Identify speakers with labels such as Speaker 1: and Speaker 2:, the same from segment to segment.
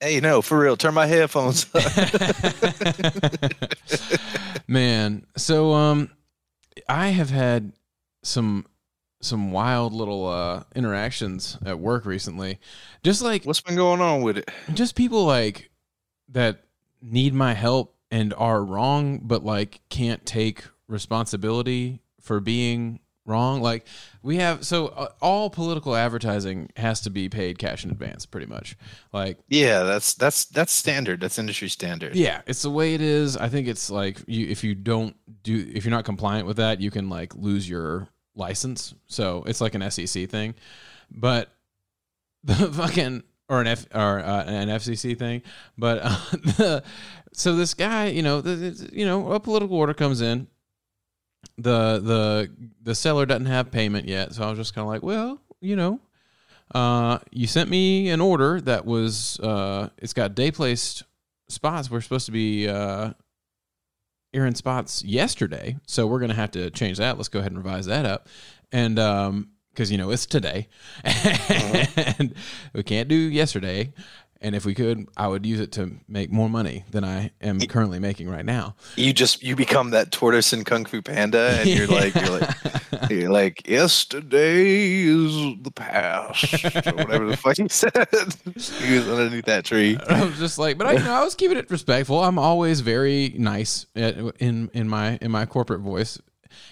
Speaker 1: Hey, no, for real. Turn my headphones
Speaker 2: Man, so um I have had some some wild little uh interactions at work recently. Just like
Speaker 1: What's been going on with it?
Speaker 2: just people like that need my help and are wrong but like can't take responsibility for being wrong like we have so uh, all political advertising has to be paid cash in advance pretty much like
Speaker 1: Yeah, that's that's that's standard. That's industry standard.
Speaker 2: yeah it's the way it is i think it's like you if you don't do if you're not compliant with that you can like lose your license so it's like an sec thing but the fucking or an F or uh, an FCC thing, but uh, the, so this guy, you know, the, the- you know, a political order comes in. The the the seller doesn't have payment yet, so I was just kind of like, well, you know, uh, you sent me an order that was uh, it's got day placed spots. We're supposed to be uh, airing spots yesterday, so we're gonna have to change that. Let's go ahead and revise that up, and um, because you know it's today, and we can't do yesterday. And if we could, I would use it to make more money than I am currently making right now.
Speaker 1: You just you become that tortoise in Kung Fu Panda, and you're like you're like you're like yesterday is the past, or whatever the fuck he said. he was underneath that tree.
Speaker 2: I was just like, but I, you know, I was keeping it respectful. I'm always very nice at, in in my in my corporate voice,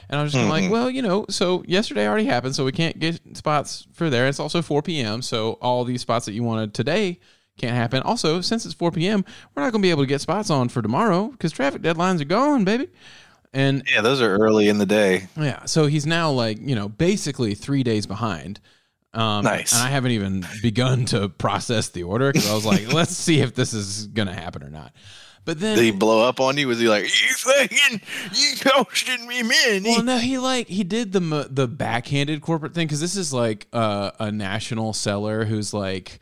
Speaker 2: and I was just kinda like, mm-hmm. well, you know, so yesterday already happened, so we can't get spots for there. It's also 4 p.m., so all these spots that you wanted today can't happen. Also, since it's 4 p.m., we're not going to be able to get spots on for tomorrow because traffic deadlines are gone, baby. And
Speaker 1: Yeah, those are early in the day.
Speaker 2: yeah, so he's now like you know basically three days behind. Um,
Speaker 1: Nice.
Speaker 2: And I haven't even begun to process the order because I was like, let's see if this is gonna happen or not. But then,
Speaker 1: Did he blow up on you? Was he like, "You fucking, you ghosted me, man"?
Speaker 2: well, no, he like he did the the backhanded corporate thing because this is like uh, a national seller who's like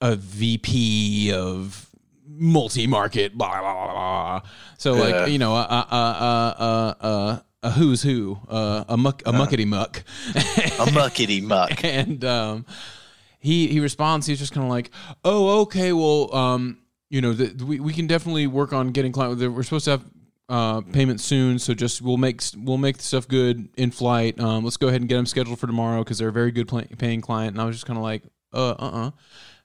Speaker 2: a VP of multi-market, blah blah blah. blah. So
Speaker 1: Yeah.
Speaker 2: like you know a a a a, a, a who's who, uh, a muck a muckety muck.
Speaker 1: a muckety muck.
Speaker 2: and um, he he responds. He's just kind of like, "Oh, okay. Well, um, you know, the, we we can definitely work on getting client. We're supposed to have uh payment soon, so just we'll make we'll make the stuff good in flight. Um, let's go ahead and get them scheduled for tomorrow because they're a very good pay- paying client." And I was just kind of like, "Uh, uh, uh."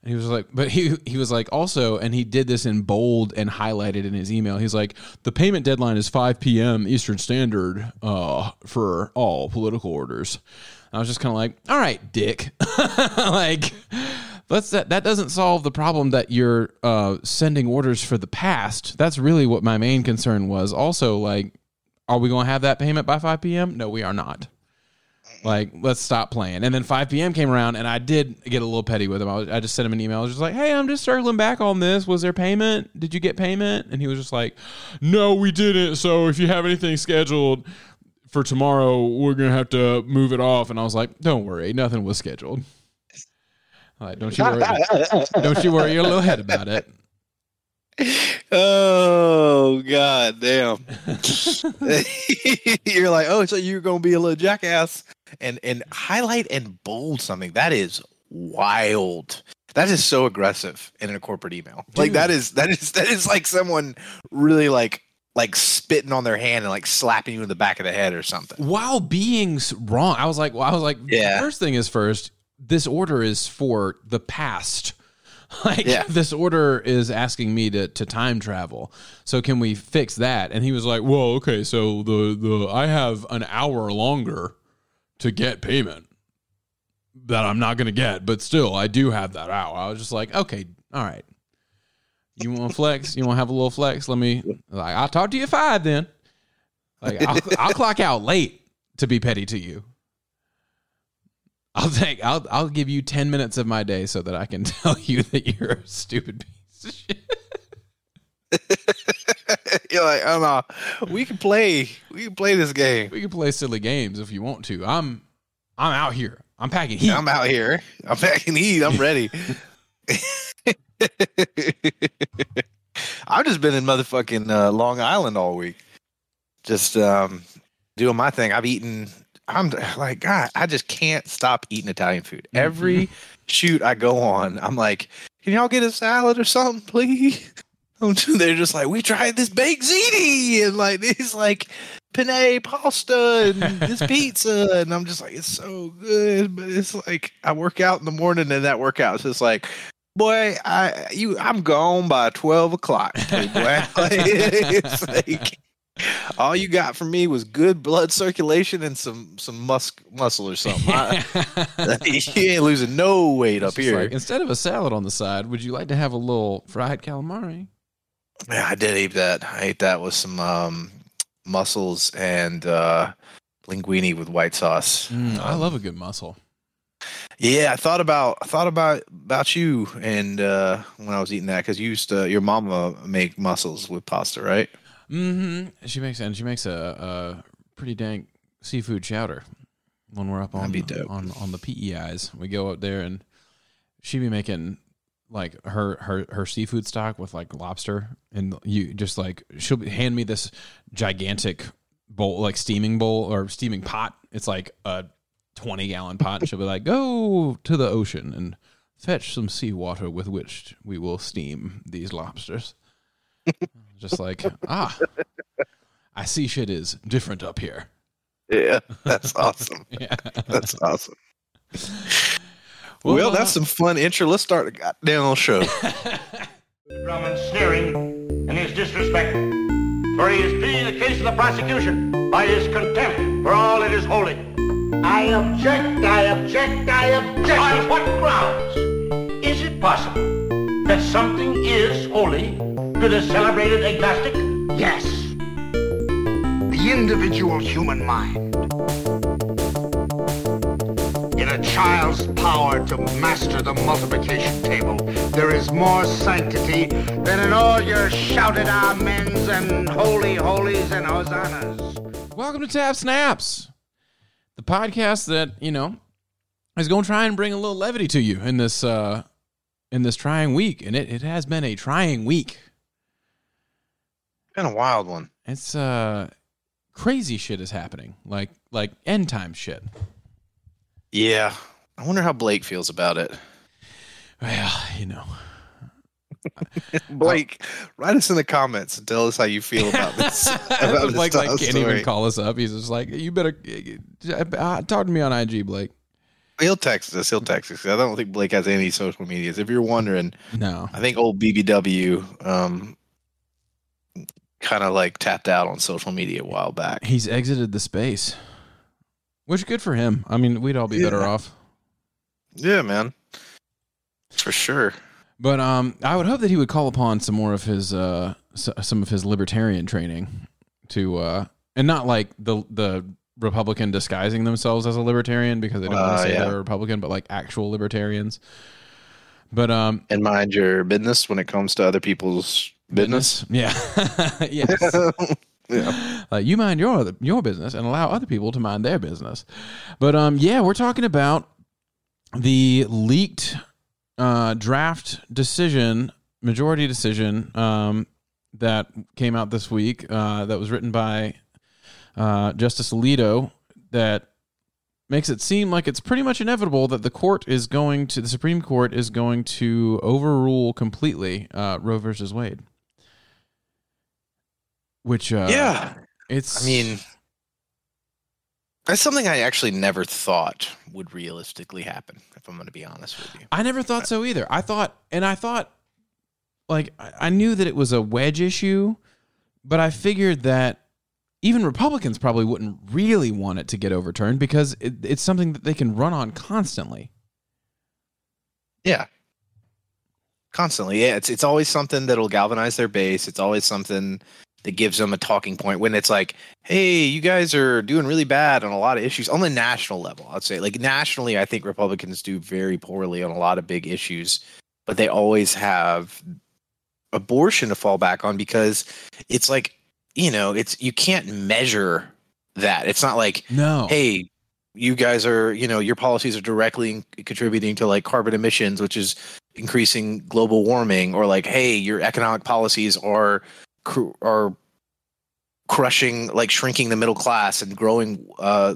Speaker 2: And he was like, but he he was like also, and he did this in bold and highlighted in his email. He's like, the payment deadline is 5 p.m. Eastern Standard uh, for all political orders. I was just kind of like, all right, dick. like, let's that that doesn't solve the problem that you're uh, sending orders for the past. That's really what my main concern was. Also, like, are we going to have that payment by 5 p.m.? No, we are not. Like, let's stop playing. And then 5 p.m. came around, and I did get a little petty with him. I, was, I just sent him an email. I was just like, hey, I'm just circling back on this. Was there payment? Did you get payment? And he was just like, no, we didn't. So if you have anything scheduled for tomorrow, we're going to have to move it off. And I was like, don't worry. Nothing was scheduled. Like, don't you worry. don't you worry your little head about it.
Speaker 1: Oh god damn! You're like, oh, so you're gonna be a little jackass and and highlight and bold something that is wild. That is so aggressive in a corporate email. Like that is that is that is like someone really like like spitting on their hand and like slapping you in the back of the head or something.
Speaker 2: while being wrong. I was like, well, I was like,
Speaker 1: Yeah.
Speaker 2: first thing is first, this order is for the past. Like
Speaker 1: Yeah.
Speaker 2: this order is asking me to, to time travel. So can we fix that? And he was like, Well, okay, so the, the I have an hour longer to get payment that I'm not gonna get, but still I do have that hour. I was just like, Okay, all right. You want flex? You want to have a little flex? Let me. Like, I'll talk to you five then. Like, I'll, I'll clock out late to be petty to you. I'll take. I'll. I'll give you ten minutes of my day so that I can tell you that you're a stupid piece of shit.
Speaker 1: You're like, oh no, we can play, we can play this game.
Speaker 2: We can play silly games if you want to. I'm. I'm out here. I'm packing heat.
Speaker 1: I'm out here. I'm packing heat. I'm ready. I've just been in motherfucking uh, Long Island all week, just um, doing my thing. I've eaten. I'm like God. I just can't stop eating Italian food. Every shoot I go on, I'm like, can y'all get a salad or something, please? They're just like, we tried this baked ziti and like this like penne pasta and this pizza, and I'm just like, it's so good, but it's like I work out in the morning and that workout is just like, boy, I you I'm gone by twelve o'clock, boy. it's like all you got from me was good blood circulation and some some mus- muscle or something. I, you ain't losing no weight up here.
Speaker 2: Like, instead of a salad on the side, would you like to have a little fried calamari?
Speaker 1: Yeah, I did eat that. I ate that with some um, mussels and uh, linguine with white sauce.
Speaker 2: Mm, I
Speaker 1: Um,
Speaker 2: love a good mussel.
Speaker 1: Yeah, I thought about I thought about about you and uh, when I was eating that because you used to your mama make mussels with pasta, right?
Speaker 2: Mm-hmm. She makes and she makes a, a pretty dank seafood chowder when we're up on
Speaker 1: That'd be dope.
Speaker 2: on on the PEIs. We go up there and she be making like her her her seafood stock with like lobster and you just like she'll be, hand me this gigantic bowl like steaming bowl or steaming pot. It's like a 20 gallon pot and she'll be like go to the ocean and fetch some seawater with which we will steam these lobsters. just like ah I see shit is different up here.
Speaker 1: Yeah, that's awesome.
Speaker 2: Yeah.
Speaker 1: That's awesome. Well,
Speaker 2: uh,
Speaker 1: that's some fun intro. Let's start the goddamn show.
Speaker 3: Drummond sneering and his disrespect. For he is pleading the case of the prosecution by his contempt for all that is holy. I object, I object, I object. On what grounds? Is it possible that something is holy to the celebrated agnostic?
Speaker 4: Yes. The individual human mind. In a child's power to master the multiplication table, there is more sanctity than in all your shouted amens and holy holies and hosannas.
Speaker 2: Welcome to Tap Snaps, the podcast that you know is going to try and bring a little levity to you in this uh, in this trying week, and it, it has been a trying week.
Speaker 1: Been a wild one.
Speaker 2: It's uh, crazy shit is happening, like like end time shit.
Speaker 1: Yeah, I wonder how Blake feels about it.
Speaker 2: Well, you know,
Speaker 1: Blake, write us in the comments and tell us how you feel about this. about this
Speaker 2: Blake like can't
Speaker 1: story.
Speaker 2: even call us up. He's just like, you better uh, talk to me on IG, Blake.
Speaker 1: He'll text us. He'll text us. I don't think Blake has any social medias. If you're wondering,
Speaker 2: No,
Speaker 1: I think old BBW um, kind of like tapped out on social media a while back.
Speaker 2: he's exited the space, which is good for him. I mean, we'd all be better off.
Speaker 1: Yeah, man, for sure.
Speaker 2: But um, I would hope that he would call upon some more of his uh, s- some of his libertarian training to, uh, and not like the the Republican disguising themselves as a libertarian because they don't want
Speaker 1: Uh,
Speaker 2: to say
Speaker 1: yeah.
Speaker 2: they're a Republican, but like actual libertarians. But um,
Speaker 1: And mind your business when it comes to other people's business.
Speaker 2: yeah, yes.
Speaker 1: yeah.
Speaker 2: Like you mind your your business and allow other people to mind their business. But um, yeah, we're talking about the leaked uh, draft decision, majority decision um, that came out this week. Uh, that was written by uh, Justice Alito. That makes it seem like it's pretty much inevitable that the court is going to the Supreme Court is going to overrule completely uh, Roe versus Wade. Which uh,
Speaker 1: yeah.
Speaker 2: it's
Speaker 1: I mean, that's something I actually never thought would realistically happen. If I'm going to be honest with you.
Speaker 2: I never thought so either. I thought, and I thought, like, I I knew that it was a wedge issue, but I figured that even Republicans probably wouldn't really want it to get overturned because it, it's something that they can run on constantly.
Speaker 1: Yeah. Constantly. Yeah. It's it's always something that'll galvanize their base. It's always something that gives them a talking point when it's like, hey, you guys are doing really bad on a lot of issues on the national level. I'd say like nationally, I think Republicans do very poorly on a lot of big issues, but they always have abortion to fall back on because it's like, you know, it's you can't measure that. It's not like
Speaker 2: No.
Speaker 1: hey you guys are you know your policies are directly contributing to like carbon emissions which is increasing global warming or like hey your economic policies are cr- are crushing like shrinking the middle class and growing uh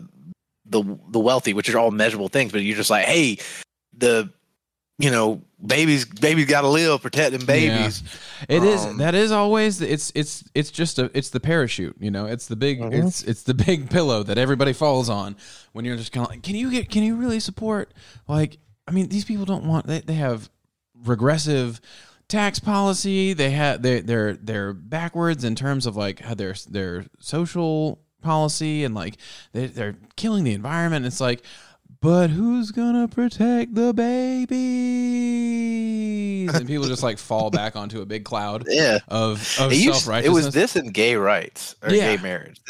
Speaker 1: the the wealthy which are all measurable things but you're just like hey the you know, babies babies got to live protecting babies.
Speaker 2: It is
Speaker 1: Um,
Speaker 2: that is always it's it's it's just a it's the parachute, you know. It's the big
Speaker 1: Mhm.
Speaker 2: it's it's the big pillow that everybody falls on when you're just kind of like, can you get can you really support like I mean these people don't want they they have regressive tax policy. They have they they're they're backwards in terms of like how their their social policy and like they they're killing the environment. It's like but who's gonna protect the babies? And people just like fall back onto a big cloud
Speaker 1: Yeah.
Speaker 2: of of
Speaker 1: It,
Speaker 2: self
Speaker 1: used, it was this in gay rights or
Speaker 2: Yeah.
Speaker 1: gay marriage.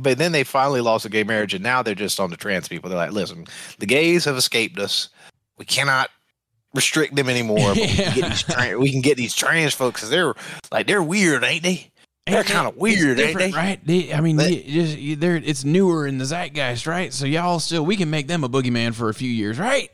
Speaker 1: But then they finally lost the gay marriage, and now they're just on the trans people. They're like, listen, the gays have escaped us. We cannot restrict them anymore. But we, can get these tra- we can get these trans folks because they're like they're weird, ain't they? They're kind of weird, ain't they?
Speaker 2: right? They, I mean,
Speaker 1: they,
Speaker 2: just, they're it's newer in the zeitgeist, right? So y'all still we can make them a boogeyman for a few years, right?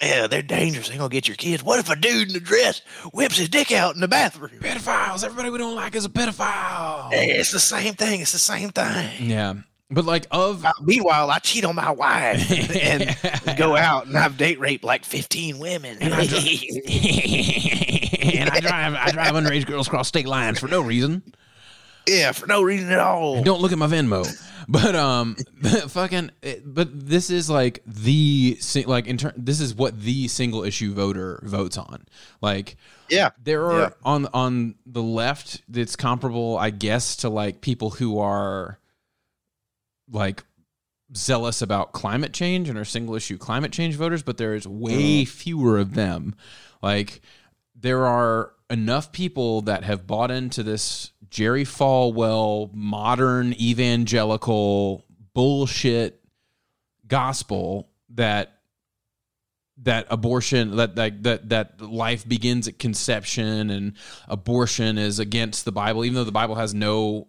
Speaker 1: Yeah, they're dangerous. They're gonna get your kids. What if a dude in a dress whips his dick out in the bathroom?
Speaker 2: Pedophiles, everybody we don't like is a pedophile.
Speaker 1: Hey, it's the same thing. It's the same thing.
Speaker 2: Yeah, but like of
Speaker 1: Uh, Meanwhile, I cheat on my wife and go out and I've date raped like fifteen women.
Speaker 2: And I and I drive I drive underage girls across state lines for no reason.
Speaker 1: yeah, for no reason at all.
Speaker 2: Don't look at my Venmo. But um, fucking. But this is like the like in turn. This is what the single issue voter votes on. Like
Speaker 1: Yeah,
Speaker 2: there are
Speaker 1: Yeah.
Speaker 2: on on the left. It's comparable, I guess, to like people who are like zealous about climate change and are single issue climate change voters. But there is way fewer of them. Like there are enough people that have bought into this Jerry Falwell modern evangelical bullshit gospel that that abortion that that that that life begins at conception and abortion is against the Bible even though the Bible has no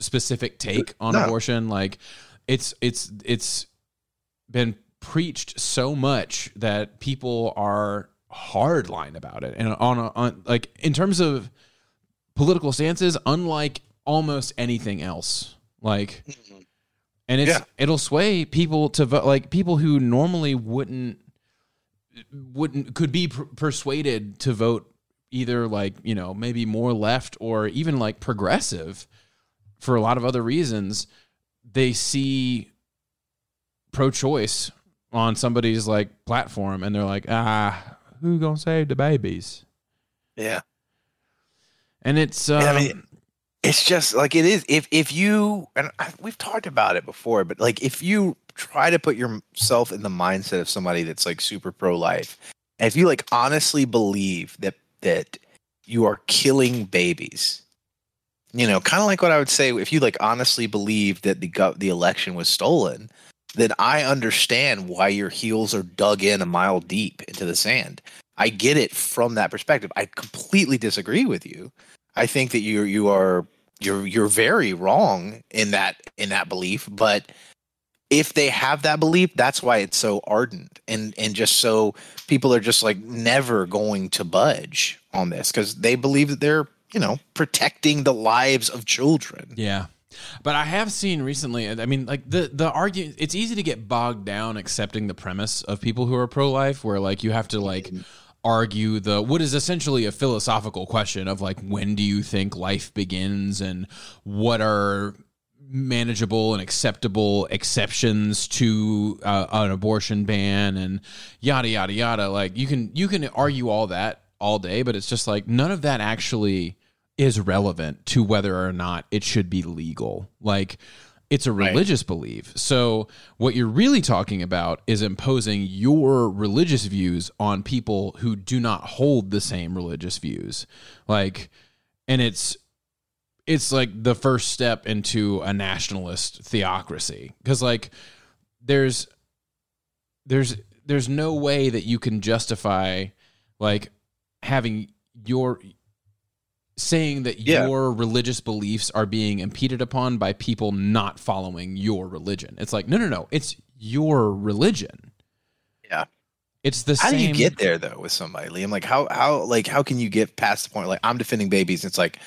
Speaker 2: specific take on
Speaker 1: No.
Speaker 2: abortion like it's it's it's been preached so much that people are hardline about it and on a, on like in terms of political stances unlike almost anything else like mm-hmm. and it's
Speaker 1: Yeah.
Speaker 2: it'll sway people to vote like people who normally wouldn't wouldn't could be per- persuaded to vote either like you know maybe more left or even like progressive for a lot of other reasons they see pro-choice on somebody's like platform and they're like ah who gonna save the babies
Speaker 1: yeah.
Speaker 2: and it's um,
Speaker 1: I mean, it's just like it is. If if you and I, we've talked about it before, but like if you try to put yourself in the mindset of somebody that's like super pro life, and if you like honestly believe that that you are killing babies, you know, kind of like what I would say if you like honestly believe that the gov- the election was stolen, then I understand why your heels are dug in a mile deep into the sand. I get it from that perspective. I completely disagree with you. I think that you you are you're you're very wrong in that in that belief, but if they have that belief, that's why it's so ardent and and just so people are just like never going to budge on this because they believe that they're you know protecting the lives of children.
Speaker 2: Yeah. But I have seen recently, I mean, like the the argument, it's easy to get bogged down accepting the premise of people who are pro life, where like you have to like argue the what is essentially a philosophical question of like when do you think life begins and what are manageable and acceptable exceptions to uh, an abortion ban and yada yada yada like you can you can argue all that all day but it's just like none of that actually is relevant to whether or not it should be legal. Like it's a
Speaker 1: Right.
Speaker 2: religious belief. So what you're really talking about is imposing your religious views on people who do not hold the same religious views. Like and it's it's like the first step into a nationalist theocracy. Because like there's there's there's no way that you can justify like having your saying that
Speaker 1: Yeah.
Speaker 2: your religious beliefs are being impeded upon by people not following your religion it's like no no no it's your religion
Speaker 1: Yeah.
Speaker 2: it's the
Speaker 1: How
Speaker 2: same How
Speaker 1: do you get there though with somebody, Liam? Like how how like how can you get past the point like I'm defending babies? It's like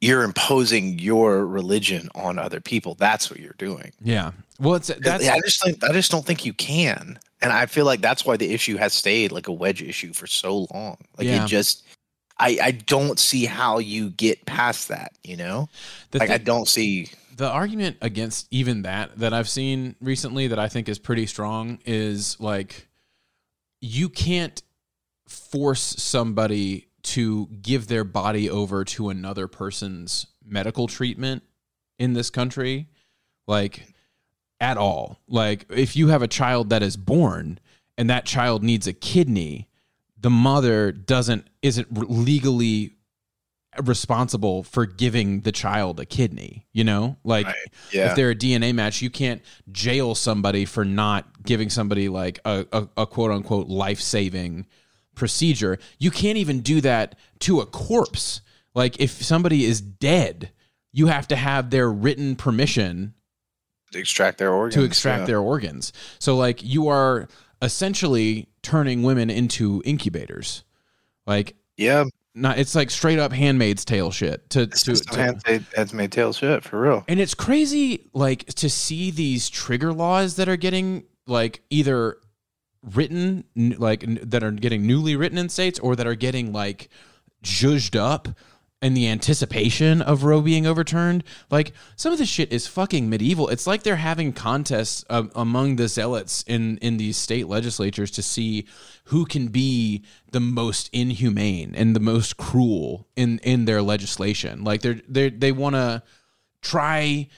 Speaker 1: you're imposing your religion on other people. That's what you're doing.
Speaker 2: Yeah. Well, it's that's
Speaker 1: I just think I just don't think you can, and I feel like that's why the issue has stayed like a wedge issue for so long. Like
Speaker 2: Yeah.
Speaker 1: it just, I I don't see how you get past that. You know,
Speaker 2: the
Speaker 1: like I don't see.
Speaker 2: the argument against even that that I've seen recently that I think is pretty strong is like you can't force somebody to give their body over to another person's medical treatment in this country like at all like if you have a child that is born and that child needs a kidney the mother doesn't isn't legally responsible for giving the child a kidney you know like
Speaker 1: Right. Yeah.
Speaker 2: if they're a dna match you can't jail somebody for not giving somebody like a, a, a quote unquote life-saving procedure you can't even do that to a corpse like if somebody is dead you have to have their written permission
Speaker 1: to extract their organs.
Speaker 2: to extract
Speaker 1: yeah.
Speaker 2: their organs. So like you are essentially turning women into incubators. Like
Speaker 1: Yeah,
Speaker 2: not it's like straight up handmaid's tale shit to,
Speaker 1: it's
Speaker 2: to, to-
Speaker 1: handmaid, handmaid tale shit for real.
Speaker 2: and it's crazy like to see these trigger laws that are getting like either written like n- that are getting newly written in states or that are getting like judged up in the anticipation of Roe being overturned. Like some of this shit is fucking medieval. It's like they're having contests uh, among the zealots in in these state legislatures to see who can be the most inhumane and the most cruel in in their legislation. Like they're they they want to try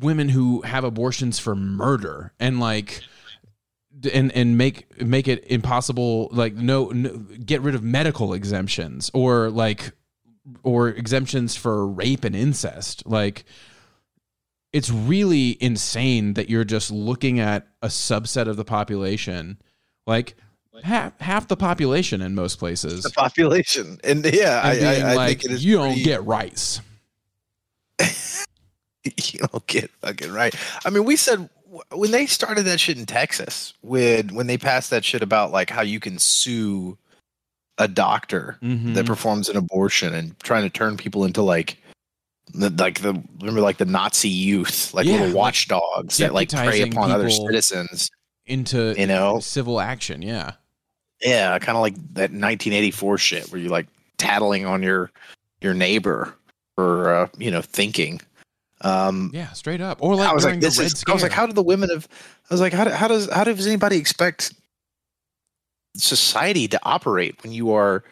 Speaker 2: women who have abortions for murder and like and and make make it impossible like no, no get rid of medical exemptions or like or exemptions for rape and incest like it's really insane that you're just looking at a subset of the population like half half the population in most places
Speaker 1: The population, and yeah, I,
Speaker 2: and being
Speaker 1: I, I
Speaker 2: like
Speaker 1: think it is.
Speaker 2: you don't
Speaker 1: pretty-
Speaker 2: get rights
Speaker 1: you don't get fucking right. I mean, we said when they started that shit in Texas, when when they passed that shit about like how you can sue a doctor
Speaker 2: Mhm.
Speaker 1: that performs an abortion and trying to turn people into like the, like the remember like the Nazi youth, like
Speaker 2: Yeah,
Speaker 1: little
Speaker 2: like
Speaker 1: watchdogs that like prey upon other citizens.
Speaker 2: into
Speaker 1: You know,
Speaker 2: civil action yeah
Speaker 1: yeah, kind of like that 1984 shit where you're like tattling on your your neighbor for uh, you know thinking. Um,
Speaker 2: yeah straight up or like
Speaker 1: I was like, this is. I was like, how do the women of? I was like, how, do- how does how does anybody expect society to operate when you are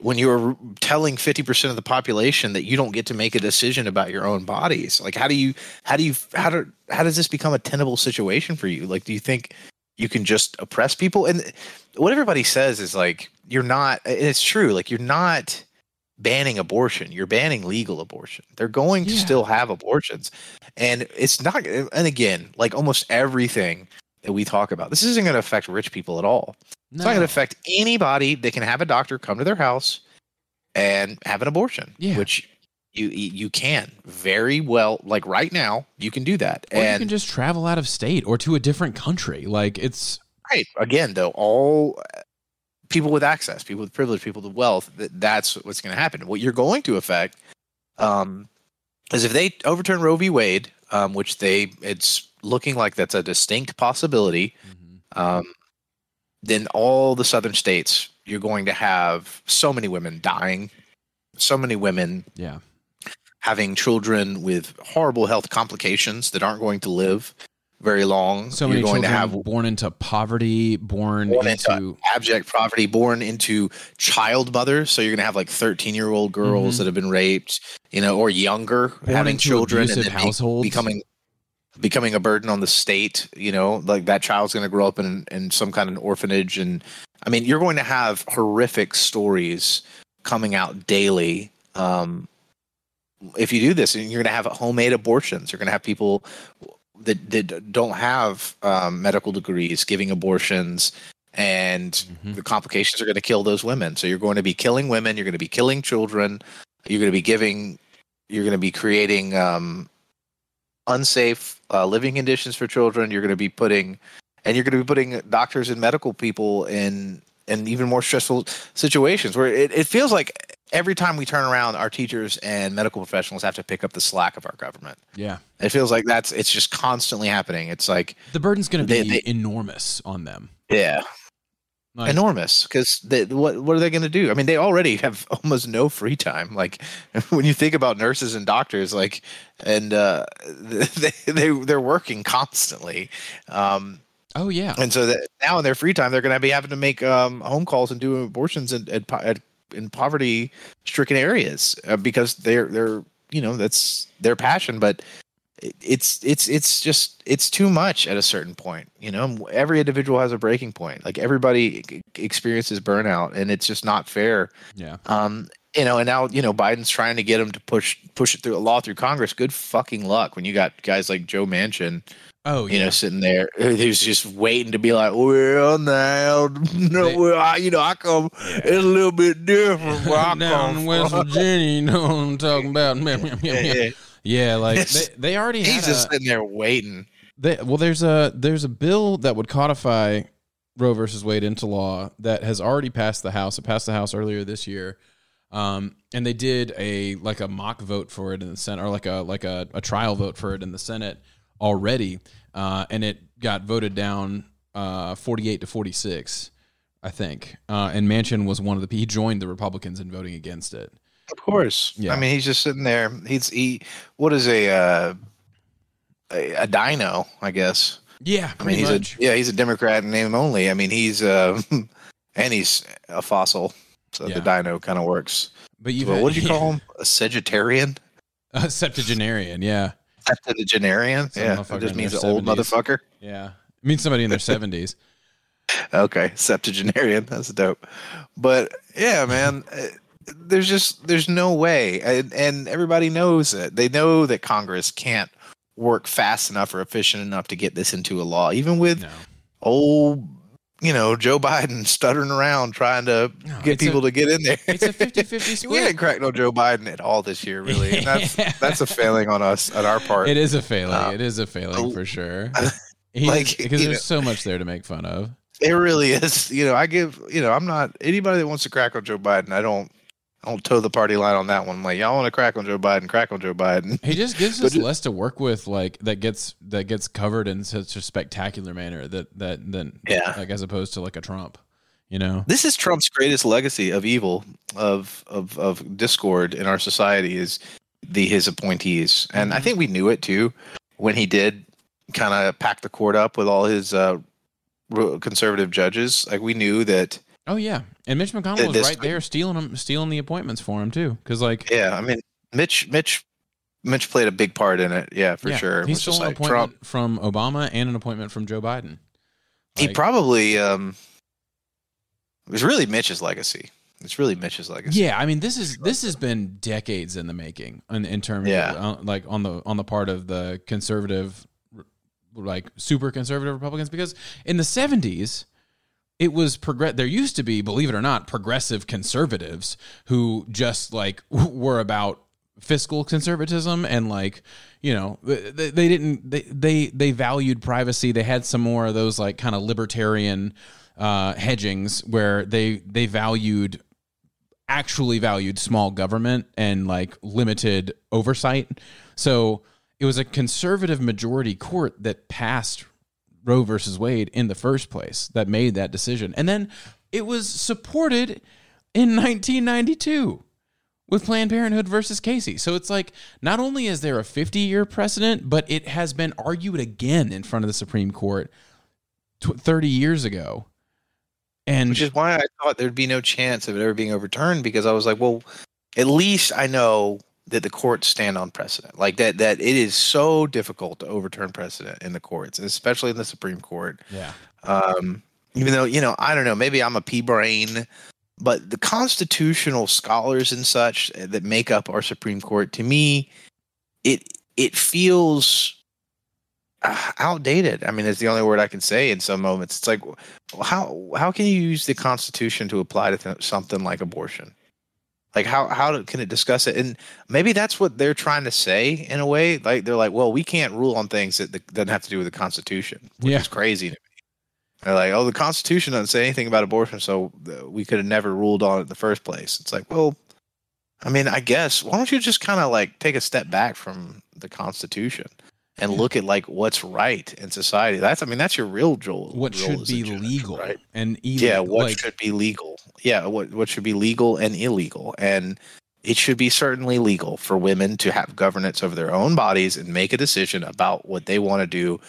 Speaker 1: when you are telling fifty percent of the population that you don't get to make a decision about your own bodies? Like, how do you how do you how do how does this become a tenable situation for you? Like, do you think you can just oppress people? And what everybody says is like, you're not. And it's true. Like, you're not banning abortion you're banning legal abortion they're going to
Speaker 2: Yeah.
Speaker 1: still have abortions and it's not and again like almost everything that we talk about. This isn't going to affect rich people at all. It's not going to affect anybody that can have a doctor come to their house and have an abortion
Speaker 2: Yeah.
Speaker 1: which you you can very well like right now you can do that.
Speaker 2: Or you
Speaker 1: and
Speaker 2: can just travel out of state or to a different country. Like it's
Speaker 1: right. Again though all people with access people with privilege people with wealth that, that's what's going to happen. What you're going to affect um, is if they overturn roe v. Wade um, which they it's looking like that's a distinct possibility um, then all the southern states you're going to have so many women dying so many women
Speaker 2: yeah
Speaker 1: having children with horrible health complications that aren't going to live very long
Speaker 2: so
Speaker 1: you're
Speaker 2: many
Speaker 1: going
Speaker 2: children
Speaker 1: to have
Speaker 2: born into poverty born,
Speaker 1: Born
Speaker 2: into,
Speaker 1: into- abject poverty born into child mothers so you're going to have like 13 year old girls
Speaker 2: Mhm.
Speaker 1: that have been raped you know or younger having
Speaker 2: into
Speaker 1: children and then
Speaker 2: households.
Speaker 1: becoming becoming a burden on the state you know like that child's going to grow up in in some kind of orphanage. And i mean you're going to have horrific stories coming out daily um if you do this. And you're going to have homemade abortions. You're going to have people that, that don't have um, medical degrees giving abortions. And
Speaker 2: Mhm.
Speaker 1: the complications are going to kill those women. So you're going to be killing women. You're going to be killing children. You're going to be giving you're going to be creating um, unsafe uh, living conditions for children you're going to be putting and you're going to be putting doctors and medical people in in even more stressful situations where it, it feels like every time we turn around, our teachers and medical professionals have to pick up the slack of our government.
Speaker 2: Yeah.
Speaker 1: It feels like that's it's just constantly happening. It's like
Speaker 2: The burden's going to
Speaker 1: They-
Speaker 2: be
Speaker 1: they-
Speaker 2: enormous on them.
Speaker 1: yeah,
Speaker 2: Like,
Speaker 1: enormous because what what are they going to do? I mean, they already have almost no free time. Like when you think about nurses and doctors, like and uh, they they they're working constantly, um,
Speaker 2: Oh yeah.
Speaker 1: and so that now in their free time they're going to be having to make um, home calls and do abortions in at, at, in poverty stricken areas uh, because they're they're you know that's their passion, but it's it's it's just it's too much at a certain point you know every individual has a breaking point like everybody experiences burnout and it's just not fair
Speaker 2: Yeah.
Speaker 1: um you know and now you know biden's trying to get him to push push it through a law through congress good fucking luck when you got guys like joe manchin
Speaker 2: Oh
Speaker 1: you
Speaker 2: yeah.
Speaker 1: know sitting there who's just waiting to be like well now no well, I, you know i come it's a little bit different where i
Speaker 2: Down
Speaker 1: come
Speaker 2: in West
Speaker 1: from.
Speaker 2: Virginia, you know what I'm talking about.
Speaker 1: Yeah, yeah.
Speaker 2: Yeah, like they, they already had
Speaker 1: he's just sitting there waiting
Speaker 2: they, well there's a there's a bill that would codify Roe versus Wade into law that has already passed the House. It passed the House earlier this year. Um, and they did a like a mock vote for it in the Senate or like a like a, a trial vote for it in the Senate already. Uh, and it got voted down uh, 48 to 46, I think. Uh, and Manchin was one of the he joined the Republicans in voting against it.
Speaker 1: Of course.
Speaker 2: Yeah.
Speaker 1: I mean, he's just sitting there. He's he. What is a uh, a, a dino? I guess.
Speaker 2: Yeah,
Speaker 1: I mean, he's a yeah, he's a Democrat in name only. I mean, he's uh, and he's a fossil. So
Speaker 2: Yeah.
Speaker 1: the dino kind of works.
Speaker 2: but you
Speaker 1: what did you call him? A Sagittarian?
Speaker 2: A septuagenarian, yeah.
Speaker 1: Septuagenarian?
Speaker 2: Some
Speaker 1: Yeah, it just means an old motherfucker.
Speaker 2: Yeah. It means somebody in their 70s.
Speaker 1: Okay, septuagenarian. That's dope. But yeah, man, there's just there's no way, and, and everybody knows it. They know that Congress can't work fast enough or efficient enough to get this into a law, even with
Speaker 2: No.
Speaker 1: old, you know, Joe Biden stuttering around trying to
Speaker 2: No,
Speaker 1: get people
Speaker 2: a-
Speaker 1: to get in there.
Speaker 2: It's a 50-50
Speaker 1: we
Speaker 2: split.
Speaker 1: didn't crack no Joe Biden at all this year, really. And that's that's a failing on us on our part.
Speaker 2: It is a failing.
Speaker 1: Uh,
Speaker 2: it is a failing
Speaker 1: oh,
Speaker 2: for sure.
Speaker 1: like,
Speaker 2: because there's
Speaker 1: know-
Speaker 2: so much there to make fun of.
Speaker 1: It really is. You know, I give. You know, I'm not anybody that wants to crack on Joe Biden. I don't. I don't toe the party line on that one. I'm like, y'all want to crack on Joe Biden? Crack on Joe Biden.
Speaker 2: He just gives us less to work with, like that gets that gets covered in such a spectacular manner that that than
Speaker 1: Yeah.
Speaker 2: like as opposed to like a Trump, you know.
Speaker 1: This is Trump's greatest legacy of evil, of of of discord in our society is the his appointees, and I
Speaker 2: Mhm.
Speaker 1: think we knew it too when he did kind of pack the court up with all his uh, conservative judges. Like we knew that.
Speaker 2: Oh yeah, and Mitch McConnell was right there stealing them, stealing the appointments for him too. Because like,
Speaker 1: Yeah, I mean, Mitch, Mitch, Mitch played a big part in it. Yeah, for
Speaker 2: yeah,
Speaker 1: sure.
Speaker 2: He stole an
Speaker 1: like
Speaker 2: appointment
Speaker 1: Trump.
Speaker 2: from Obama and an appointment from Joe Biden.
Speaker 1: He probably um, it was really Mitch's legacy. It's really Mitch's legacy.
Speaker 2: Yeah, I mean this is this has been decades in the making in, in terms
Speaker 1: Yeah.
Speaker 2: of uh, like on the on the part of the conservative like super conservative Republicans because in the 70s it was progress there used to be believe it or not progressive conservatives who just like were about fiscal conservatism and like you know they, they didn't they, they they valued privacy they had some more of those like kind of libertarian uh hedgings where they they valued actually valued small government and like limited oversight. So it was a conservative majority court that passed Roe versus Wade in the first place that made that decision. And then it was supported in 1992 with Planned Parenthood versus Casey. So it's like not only is there a 50 year precedent, but it has been argued again in front of the Supreme Court tw- 30 years ago. And
Speaker 1: which is why I thought there'd be no chance of it ever being overturned because I was like, well, at least I know that the courts stand on precedent. Like that, that it is so difficult to overturn precedent in the courts, especially in the Supreme Court.
Speaker 2: yeah.
Speaker 1: Um, even though you know, I don't know, maybe I'm a pea brain, but the constitutional scholars and such that make up our Supreme Court, to me, it it feels uh, outdated. I mean, it's the only word I can say in some moments. It's like, how how can you use the Constitution to apply to th- something like abortion? Like how how can it discuss it? And maybe that's what they're trying to say in a way. Like they're like, well, we can't rule on things that, doesn't have to do with the Constitution, which
Speaker 2: Yeah.
Speaker 1: is crazy to me. They're like, oh, the Constitution doesn't say anything about abortion, so we could have never ruled on it in the first place. It's like, well, I mean, I guess why don't you just kind of like take a step back from the Constitution and look at like what's right in society? That's I mean, that's your real role.
Speaker 2: What
Speaker 1: role
Speaker 2: should be
Speaker 1: judge,
Speaker 2: legal
Speaker 1: right?
Speaker 2: and illegal?
Speaker 1: Yeah, what
Speaker 2: like,
Speaker 1: should be legal? Yeah, what what should be legal and illegal, and it should be certainly legal for women to have governance over their own bodies and make a decision about what they want to do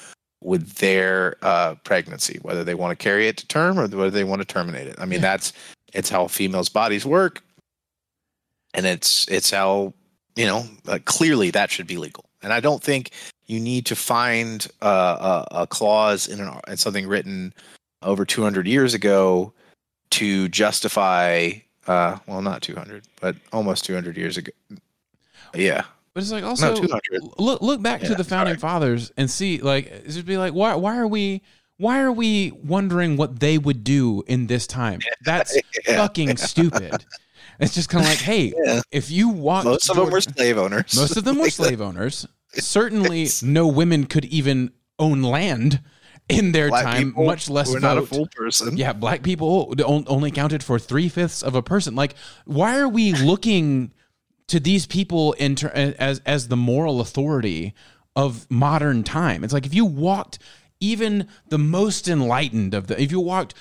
Speaker 1: with their uh, pregnancy, whether they want to carry it to term or whether they want to terminate it. I mean,
Speaker 2: Yeah.
Speaker 1: that's it's how females' bodies work, and it's it's how you know uh, clearly that should be legal. And I don't think you need to find uh, a, a clause in, an, in something written over 200 years ago to justify uh well not 200 but almost 200 years ago yeah
Speaker 2: but it's like also
Speaker 1: no
Speaker 2: look look back to the founding
Speaker 1: sorry.
Speaker 2: fathers and see like just be like why why are we why are we wondering what they would do in this time? That's
Speaker 1: Yeah.
Speaker 2: fucking stupid. It's just kind of like, hey,
Speaker 1: Yeah.
Speaker 2: if you walk,
Speaker 1: most of them were slave owners
Speaker 2: most of them were slave owners. Certainly, no women could even own land in their time, much less
Speaker 1: were not a full person
Speaker 2: Yeah, black people only counted for three fifths of a person. Like, why are we looking to these people in ter- as as the moral authority of modern time? It's like if you walked even the most enlightened of the, if you walked.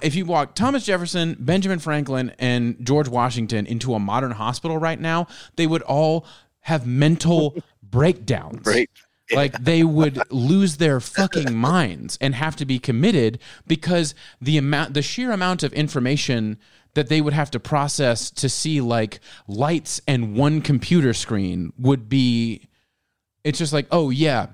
Speaker 2: If you walked Thomas Jefferson, Benjamin Franklin, and George Washington into a modern hospital right now, they would all have mental breakdowns. Like they would lose their fucking minds and have to be committed because the amount the sheer amount of information that they would have to process to see like lights and one computer screen would be it's just like oh yeah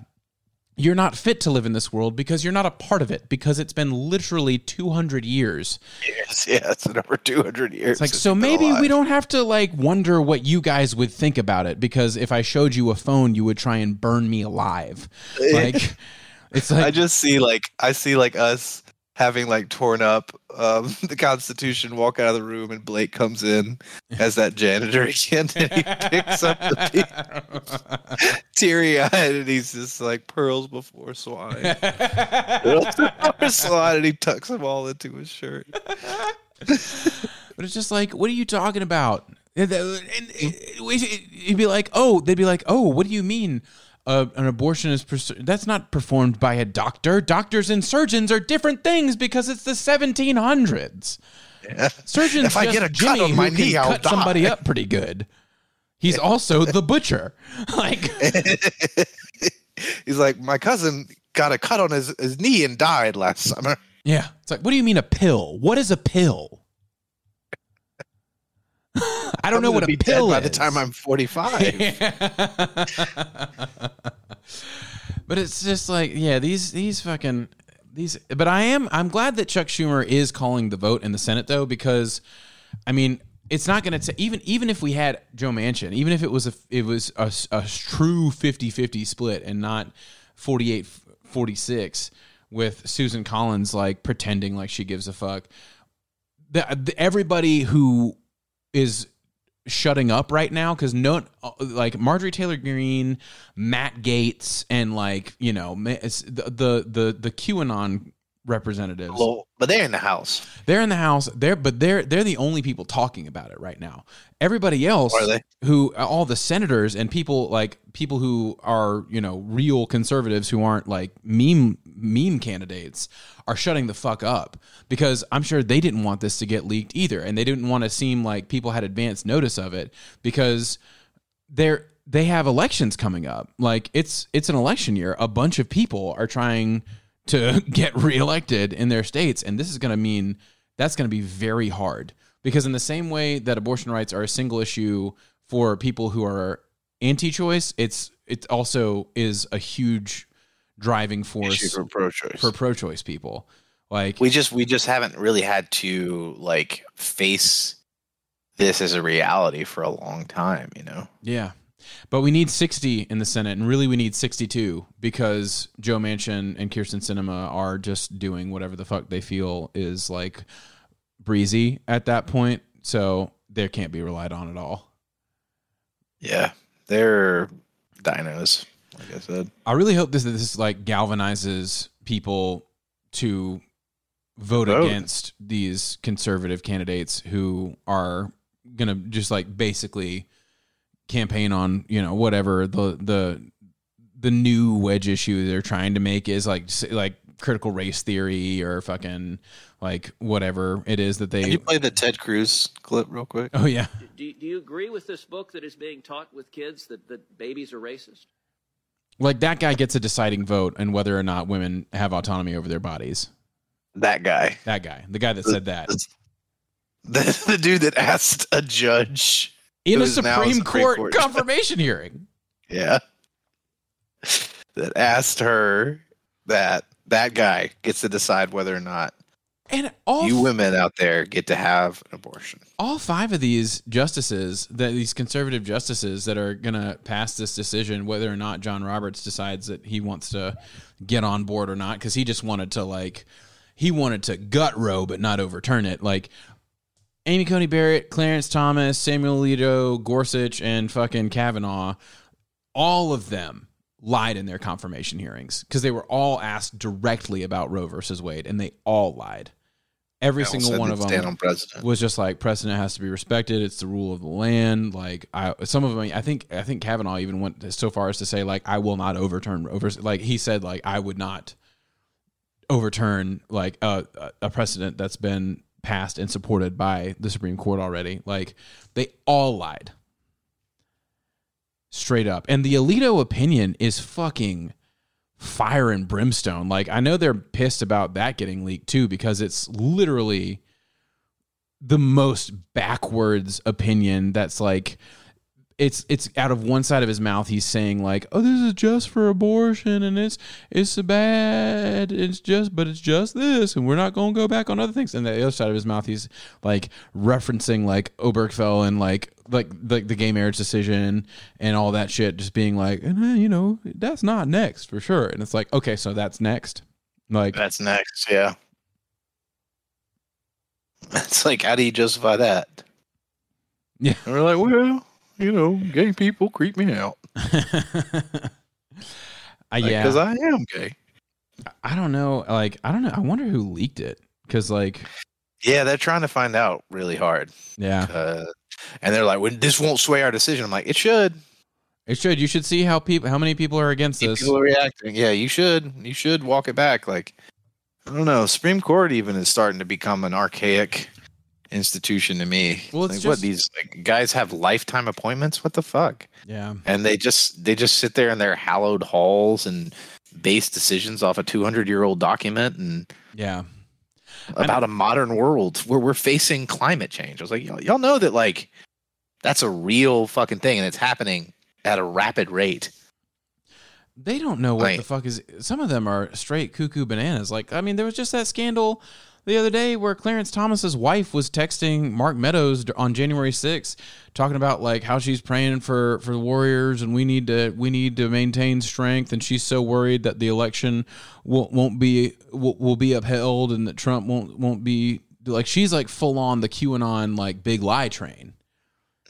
Speaker 2: you're not fit to live in this world because you're not a part of it because it's been literally 200 years
Speaker 1: yes yes in over 200 years
Speaker 2: it's like
Speaker 1: since
Speaker 2: so maybe we don't have to like wonder what you guys would think about it because if I showed you a phone, you would try and burn me alive. Like it's like
Speaker 1: i just see like i see like us having like torn up um the constitution walk out of the room and blake comes in as that janitor again and he picks up the teary-eyed and he's just like pearls before swine pearls before swine and he tucks them all into his shirt
Speaker 2: But it's just like, what are you talking about? And, and- and it'd be like, oh, they'd be like, oh, what do you mean? Uh, an abortion is pers- that's not performed by a doctor. Doctors and surgeons are different things because it's the 1700s.
Speaker 1: yeah.
Speaker 2: Surgeons
Speaker 1: If I get a cut
Speaker 2: Jimmy
Speaker 1: on my
Speaker 2: who can
Speaker 1: knee, I'll
Speaker 2: cut somebody up pretty good. He's also the butcher. Like,
Speaker 1: he's like my cousin got a cut on his, his knee and died last summer
Speaker 2: yeah, it's like, what do you mean a pill? What is a pill? I don't
Speaker 1: I'm
Speaker 2: know what a pill
Speaker 1: by the time i'm 45
Speaker 2: but it's just like, yeah, these these fucking these. But I am I'm glad that Chuck Schumer is calling the vote in the Senate though, because I mean. It's not going to even even if we had Joe Manchin, even if it was a it was a, a true 50-50 split and not 48-46 with Susan Collins like pretending like she gives a fuck. The, the, everybody who is shutting up right now because no like marjorie taylor Greene, matt Gaetz and like you know the the the, the qanon representatives.
Speaker 1: Well, but they're in the house.
Speaker 2: They're in the house. They're but they're they're the only people talking about it right now. Everybody else who all the senators and people like people who are you know real conservatives who aren't like meme meme candidates are shutting the fuck up because i'm sure they didn't want this to get leaked either. And they didn't want to seem like people had advance notice of it because they're they have elections coming up. Like it's it's an election year. A bunch of people are trying to get reelected in their states and this is going to mean that's going to be very hard because in the same way that abortion rights are a single issue for people who are anti-choice it's it also is a huge driving
Speaker 1: issue
Speaker 2: force
Speaker 1: for pro-choice.
Speaker 2: for pro-choice people like
Speaker 1: we just we just haven't really had to like face this as a reality for a long time, you know.
Speaker 2: Yeah. But we need 60 in the Senate, and really we need 62 because Joe Manchin and Kyrsten Sinema are just doing whatever the fuck they feel is like breezy at that point. So they can't be relied on at all.
Speaker 1: Yeah, they're dinos, like I said.
Speaker 2: I really hope this this like galvanizes people to vote
Speaker 1: Vote.
Speaker 2: against these conservative candidates who are gonna just like basically campaign on you know whatever the the the new wedge issue they're trying to make is like like critical race theory or fucking like whatever it is that
Speaker 1: Can
Speaker 2: they
Speaker 1: you play the Ted Cruz clip real quick?
Speaker 2: oh yeah.
Speaker 5: Do, do you agree with this book that is being taught with kids that, that babies are racist?
Speaker 2: like that guy gets a deciding vote on whether or not women have autonomy over their bodies.
Speaker 1: That guy,
Speaker 2: that guy. The guy that said that.
Speaker 1: The, the dude that asked a judge,
Speaker 2: in a
Speaker 1: Supreme,
Speaker 2: Court,
Speaker 1: Court.
Speaker 2: confirmation hearing
Speaker 1: yeah, that asked her that that guy gets to decide whether or not
Speaker 2: and all
Speaker 1: you women out there get to have an abortion.
Speaker 2: all five of these justices that these conservative justices that are going to pass this decision whether or not John Roberts decides that he wants to get on board or not cuz he just wanted to like he wanted to gut Roe but not overturn it like Amy Coney Barrett, Clarence Thomas, Samuel Alito, Gorsuch and fucking Kavanaugh all of them lied in their confirmation hearings because they were all asked directly about Roe versus Wade and they all lied. Every single one of them
Speaker 1: on
Speaker 2: was just like precedent has to be respected. It's the rule of the land. Like I, some of them, I think, I think Kavanaugh even went so far as to say like I will not overturn over. Like he said like I would not overturn like a a precedent that's been passed and supported by the Supreme Court already. Like they all lied straight up, and the Alito opinion is fucking fire and brimstone. Like I know they're pissed about that getting leaked too because it's literally the most backwards opinion that's like it's it's out of one side of his mouth he's saying like oh this is just for abortion and it's it's so bad it's just but it's just this and we're not going to go back on other things and the other side of his mouth he's like referencing like Obergefell and like like the, the gay marriage decision and all that shit just being like and, eh, you know that's not next for sure and it's like okay so that's next like
Speaker 1: That's next, yeah. It's like, how do you justify that?
Speaker 2: Yeah.
Speaker 1: And we're like, well, you know, gay people creep me out
Speaker 2: Uh, yeah
Speaker 1: because I am gay.
Speaker 2: I don't know. Like, I don't know. I wonder who leaked it. Cause, like,
Speaker 1: Yeah, they're trying to find out really hard,
Speaker 2: yeah,
Speaker 1: uh, and they're like, well, "This won't sway our decision." I'm like, "It should."
Speaker 2: it should. You should see how people, how many people are against this.
Speaker 1: People are reacting. Yeah, you should. You should walk it back. Like, I don't know. Supreme Court even is starting to become an archaic institution to me.
Speaker 2: Well,
Speaker 1: like, what these like, guys have lifetime appointments? What the fuck?
Speaker 2: Yeah,
Speaker 1: And they just they just sit there in their hallowed halls and base decisions off a 200 year old document and
Speaker 2: yeah,
Speaker 1: about a modern world where we're facing climate change. I was like, y'all, y'all know that like that's a real fucking thing and it's happening at a rapid rate.
Speaker 2: they don't know what
Speaker 1: Right.
Speaker 2: the fuck is. Some of them are straight cuckoo bananas. Like, I mean, there was just that scandal the other day where Clarence Thomas's wife was texting Mark Meadows on January 6th talking about like how she's praying for for the Warriors and we need to we need to maintain strength and she's so worried that the election won't won't be will, will be upheld and that Trump won't won't be like she's like full on the QAnon like big lie train.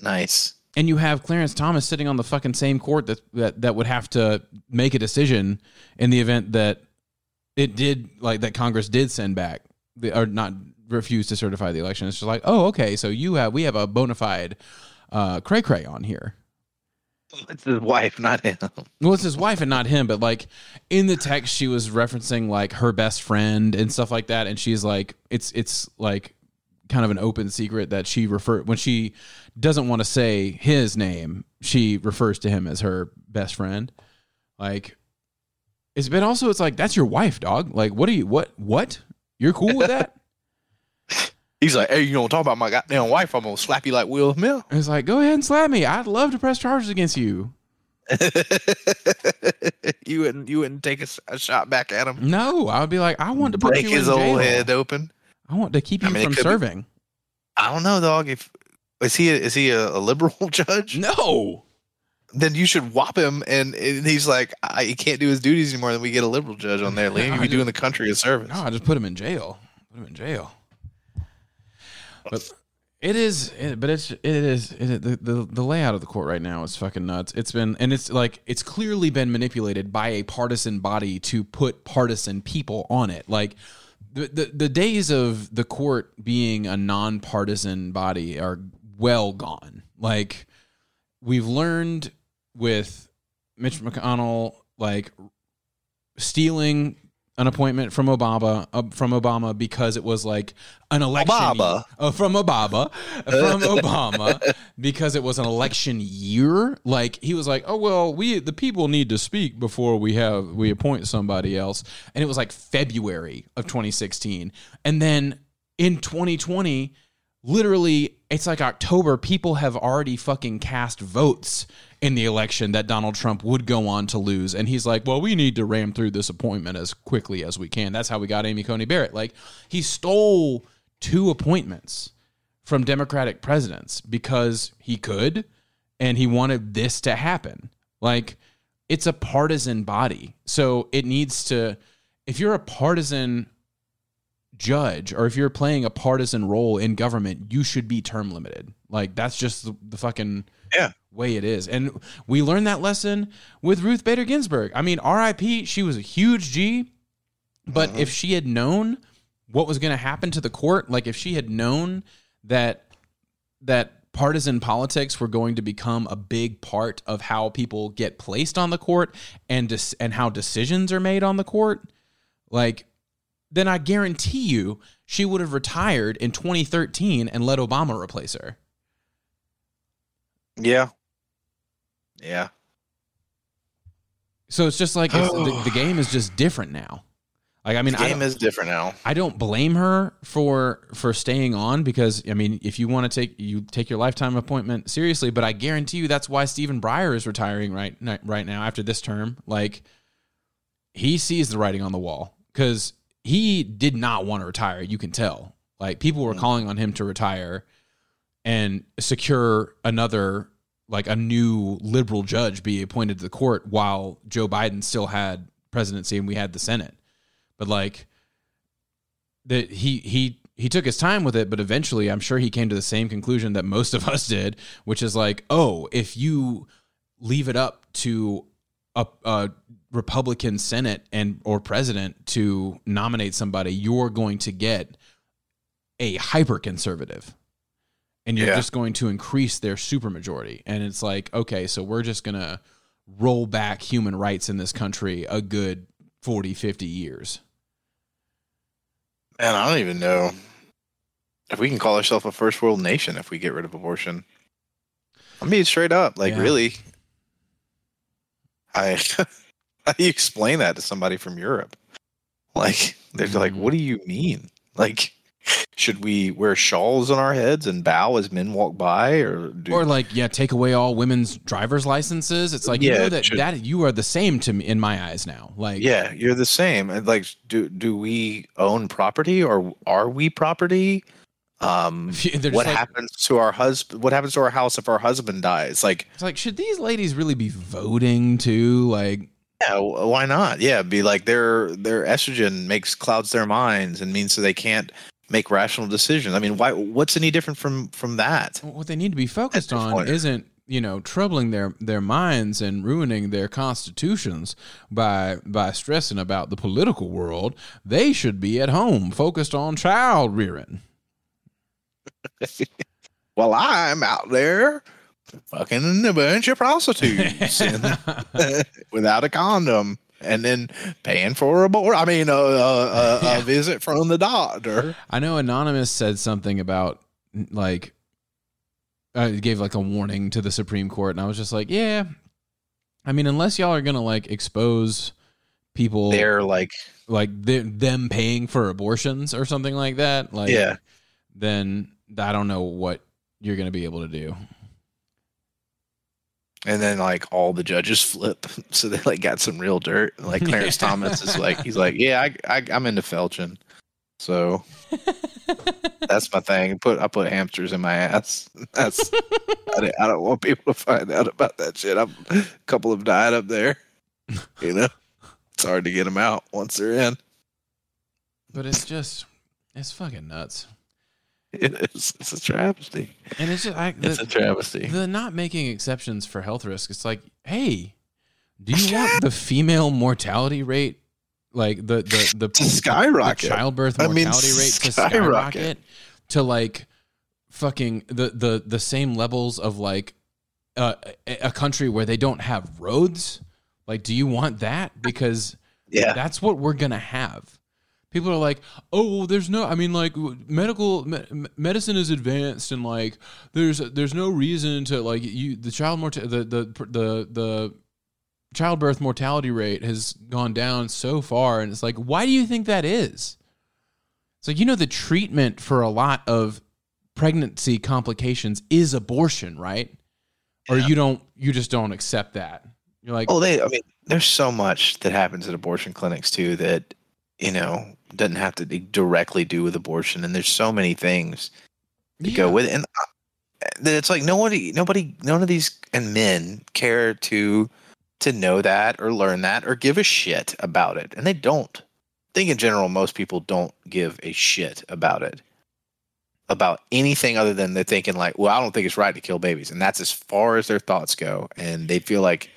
Speaker 1: Nice.
Speaker 2: And you have Clarence Thomas sitting on the fucking same court that that that would have to make a decision in the event that it did like that Congress did send back the, or not refuse to certify the election. It's just like, oh, okay, so you have we have a bona fide uh, cray cray on here.
Speaker 1: It's his wife, not him.
Speaker 2: Well, it's his wife and not him, but like in the text, she was referencing like her best friend and stuff like that, and she's like, it's it's like kind of an open secret that she refer when she doesn't want to say his name, she refers to him as her best friend. Like, it's been also it's like that's your wife, dog. Like, what are you? What what? You're cool with that?
Speaker 1: He's like, hey, you don't talk about my goddamn wife. I'm gonna slap you like Will Smith.
Speaker 2: it's like go ahead and slap me. I'd love to press charges against you.
Speaker 1: you wouldn't you wouldn't take a shot back at him.
Speaker 2: No, I would be like, I want to put
Speaker 1: Break
Speaker 2: you
Speaker 1: his
Speaker 2: in
Speaker 1: old
Speaker 2: jail.
Speaker 1: head open.
Speaker 2: I want to keep
Speaker 1: I
Speaker 2: you
Speaker 1: mean,
Speaker 2: from
Speaker 1: could be-
Speaker 2: serving.
Speaker 1: I don't know, dog. If is he a, is he a, a liberal judge?
Speaker 2: No.
Speaker 1: Then you should whop him, and, and he's like, I, he can't do his duties anymore. Then we get a liberal judge on there.
Speaker 2: Liam,
Speaker 1: You be doing the country a service.
Speaker 2: No, I just put him in jail. Put him in jail. But it is, it, but it's it is it, the, the the layout of the court right now is fucking nuts. It's been and it's like it's clearly been manipulated by a partisan body to put partisan people on it. Like the the, the days of the court being a nonpartisan body are well gone. Like we've learned with Mitch McConnell, like stealing an appointment from Obama uh, from Obama because it was like an election
Speaker 1: Obama.
Speaker 2: uh, from Obama from Obama because it was an election year. Like he was like, oh well, we the people need to speak before we have we appoint somebody else, and it was like February of 2016, and then in 2020 literally it's like October, people have already fucking cast votes in the election that Donald Trump would go on to lose. And he's like, well, we need to ram through this appointment as quickly as we can. That's how we got Amy Coney Barrett. Like, he stole two appointments from Democratic presidents because he could and he wanted this to happen. Like, it's a partisan body. So it needs to, if you're a partisan judge or if you're playing a partisan role in government, you should be term limited. Like that's just the, the fucking
Speaker 1: Yeah.
Speaker 2: way it is. And we learned that lesson with Ruth Bader Ginsburg. I mean, RIP, she was a huge G, but mm-hmm. if she had known what was going to happen to the court, like if she had known that that partisan politics were going to become a big part of how people get placed on the court and dis- and how decisions are made on the court, like then I guarantee you she would have retired in 2013 and let Obama replace her.
Speaker 1: Yeah. Yeah.
Speaker 2: So it's just like it's, the, the game is just different now. Like I mean,
Speaker 1: The
Speaker 2: I
Speaker 1: game
Speaker 2: don't,
Speaker 1: is different now.
Speaker 2: I don't blame her for for staying on because I mean, if you want to take you take your lifetime appointment seriously, but I guarantee you that's why Stephen Breyer is retiring right right now after this term. Like he sees the writing on the wall because he did not want to retire. You can tell. Like people were mm. calling on him to retire and secure another like a new liberal judge be appointed to the court while Joe Biden still had presidency and we had the Senate. But like that he he he took his time with it, but eventually I'm sure he came to the same conclusion that most of us did, which is like, oh, if you leave it up to a, a Republican Senate and or president to nominate somebody, you're going to get a hyper conservative. And you're
Speaker 1: Yeah.
Speaker 2: just going to increase their supermajority. And it's like, okay, so we're just gonna roll back human rights in this country a good 40, 50 years.
Speaker 1: Man, I don't even know if we can call ourselves a first world nation if we get rid of abortion. I mean, straight up. Like,
Speaker 2: Yeah.
Speaker 1: really? I how do you explain that to somebody from Europe? Like, they're like,
Speaker 2: Mhm.
Speaker 1: what do you mean? Like, should we wear shawls on our heads and bow as men walk by, or do
Speaker 2: or like yeah take away all women's driver's licenses it's like you
Speaker 1: Yeah,
Speaker 2: know that
Speaker 1: should-
Speaker 2: that you are the same to me in my eyes now like
Speaker 1: Yeah, you're the same. And like, do do we own property or are we property? Um, what
Speaker 2: like-
Speaker 1: happens to our husband? What happens to our house if our husband dies? Like,
Speaker 2: it's like should these ladies really be voting too like
Speaker 1: yeah, uh, why not? Yeah, be like their their estrogen makes clouds their minds and means so they can't make rational decisions. I mean, why? What's any different from from that?
Speaker 2: what they need to be focused on
Speaker 1: point.
Speaker 2: isn't you know troubling their their minds and ruining their constitutions by by stressing about the political world they should be at home focused on child rearing
Speaker 1: well I'm out there fucking a bunch of prostitutes and- without a condom. And then paying for a board. I mean, a, a, a, a visit from the doctor.
Speaker 2: I know Anonymous said something about like uh, gave like a warning to the Supreme Court, and I was just like, yeah. I mean, unless y'all are gonna like expose people
Speaker 1: They're like,
Speaker 2: like th- them paying for abortions or something like that, like
Speaker 1: yeah,
Speaker 2: then I don't know what you're gonna be able to do.
Speaker 1: And then like all the judges flip, so they like got some real dirt. Like Clarence Thomas is like, he's like, yeah, I, I I'm into felching, so that's my thing. Put I put hamsters in my ass. That's I, don't- I don't want people to find out about that shit. I'm, a couple have died up there. You know, it's hard to get them out once they're in.
Speaker 2: But it's just it's fucking nuts,
Speaker 1: It is. It's a travesty.
Speaker 2: and it's just I,
Speaker 1: It's a travesty.
Speaker 2: the not making exceptions for health risk. It's like, hey, do you want the female mortality rate, like the the the,
Speaker 1: To skyrocket.
Speaker 2: the childbirth
Speaker 1: I mean,
Speaker 2: mortality rate to
Speaker 1: skyrocket.
Speaker 2: skyrocket to like fucking the the the same levels of like uh, a a country where they don't have roads? Like, do you want that? Because
Speaker 1: Yeah.
Speaker 2: that's what we're gonna have. People are like, oh, well, there's no. I mean, like, medical me- medicine is advanced, and like, there's there's no reason to like you the child morta- the the the the childbirth mortality rate has gone down so far, and it's like, why do you think that is? It's like you know the treatment for a lot of pregnancy complications is abortion, right? Or you don't you just don't accept that. You're like,
Speaker 1: Oh, they. I mean, there's so much that happens at abortion clinics too that you know doesn't have to directly do with abortion, and there's so many things that go with it. And that it's like nobody, nobody, none of these and men care to to know that or learn that or give a shit about it, and they don't. I think in general, most people don't give a shit about it, about anything other than they're thinking like, well, I don't think it's right to kill babies, and that's as far as their thoughts go, and they feel like,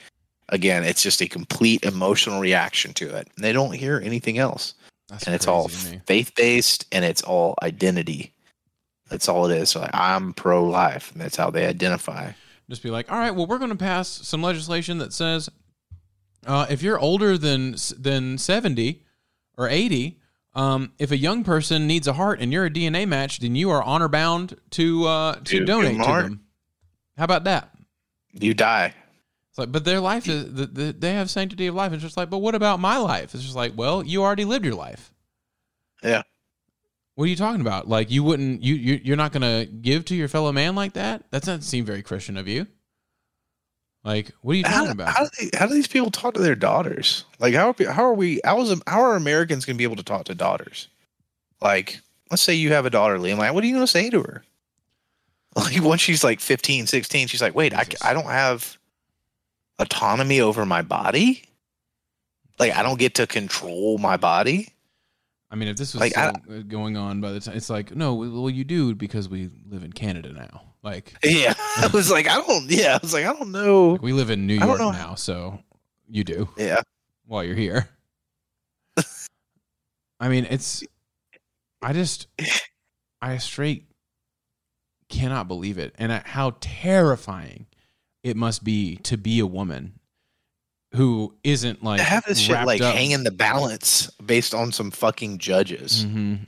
Speaker 1: again, it's just a complete emotional reaction to it, and they don't hear anything else
Speaker 2: That's
Speaker 1: and it's all
Speaker 2: crazy to me.
Speaker 1: faith based and it's all identity. That's all it is. So like, I'm pro life, and that's how they identify.
Speaker 2: just be like, all right, well, we're going to pass some legislation that says uh, if you're older than than seventy or eighty, um, if a young person needs a heart and you're a DNA match, then you are honor bound to uh, to
Speaker 1: Dude,
Speaker 2: donate to them. How about that?
Speaker 1: You die.
Speaker 2: It's like, but their life is the, the, they have sanctity of life. It's just like, but what about my life? It's just like, well, you already lived your life.
Speaker 1: Yeah.
Speaker 2: What are you talking about? Like, you wouldn't you, you you're not gonna give to your fellow man like that? That doesn't seem very Christian of you. Like, what are you
Speaker 1: How,
Speaker 2: talking about?
Speaker 1: how, do they, how do these people talk to their daughters? Like, how are, how are we? How is how are Americans going to be able to talk to daughters? Like, let's say you have a daughter, Liam. Like, what are you going to say to her? Like, once she's like 15, 16, she's like, wait, I. I don't have autonomy over my body. Like, I don't get to control my body.
Speaker 2: I mean, if this was
Speaker 1: Like, I-
Speaker 2: uh, going on by the time, it's like, no, well, you do because we live in Canada now. Like,
Speaker 1: Yeah, I was like, I don't. Yeah, I was like, I don't know.
Speaker 2: we live in New York now, so you do
Speaker 1: Yeah,
Speaker 2: while you're here. I mean, it's. I just, I straight cannot believe it, and how terrifying it must be to be a woman who isn't like
Speaker 1: to have this shit like
Speaker 2: up-
Speaker 1: hang in the balance based on some fucking judges.
Speaker 2: Mhm.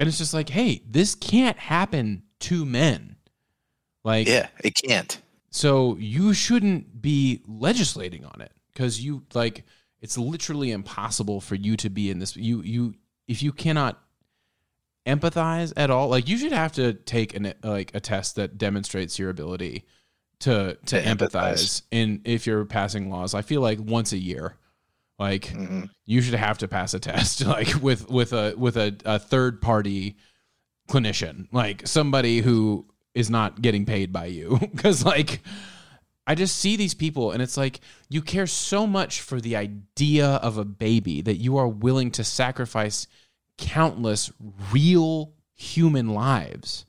Speaker 2: And it's just like, hey, this can't happen to men. Like,
Speaker 1: Yeah, it can't.
Speaker 2: so you shouldn't be legislating on it because you like it's literally impossible for you to be in this. You you if you cannot empathize at all, like you should have to take an like a test that demonstrates your ability to to,
Speaker 1: To
Speaker 2: empathize.
Speaker 1: empathize.
Speaker 2: in if you're passing laws. I feel like once a year, like
Speaker 1: Mhm.
Speaker 2: you should have to pass a test like with with a with a, a third party clinician like somebody who is not getting paid by you because like i just see these people and it's like you care so much for the idea of a baby that you are willing to sacrifice countless real human lives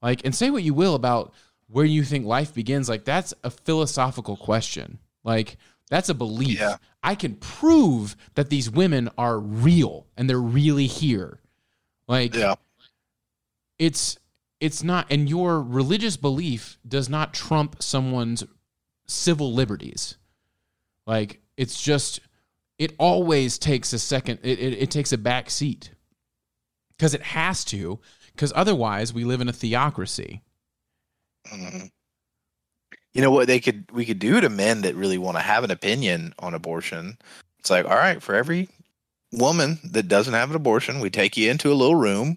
Speaker 2: like and say what you will about where you think life begins like that's a philosophical question. Like that's a belief.
Speaker 1: Yeah.
Speaker 2: i can prove that these women are real and they're really here. Like
Speaker 1: Yeah,
Speaker 2: it's it's not and your religious belief does not trump someone's civil liberties. Like it's just it always takes a second it, it, it takes a back seat. Because it has to because otherwise we live in a theocracy
Speaker 1: Mhm. You know what they could we could do to men that really want to have an opinion on abortion? It's like, all right, for every woman that doesn't have an abortion, we take you into a little room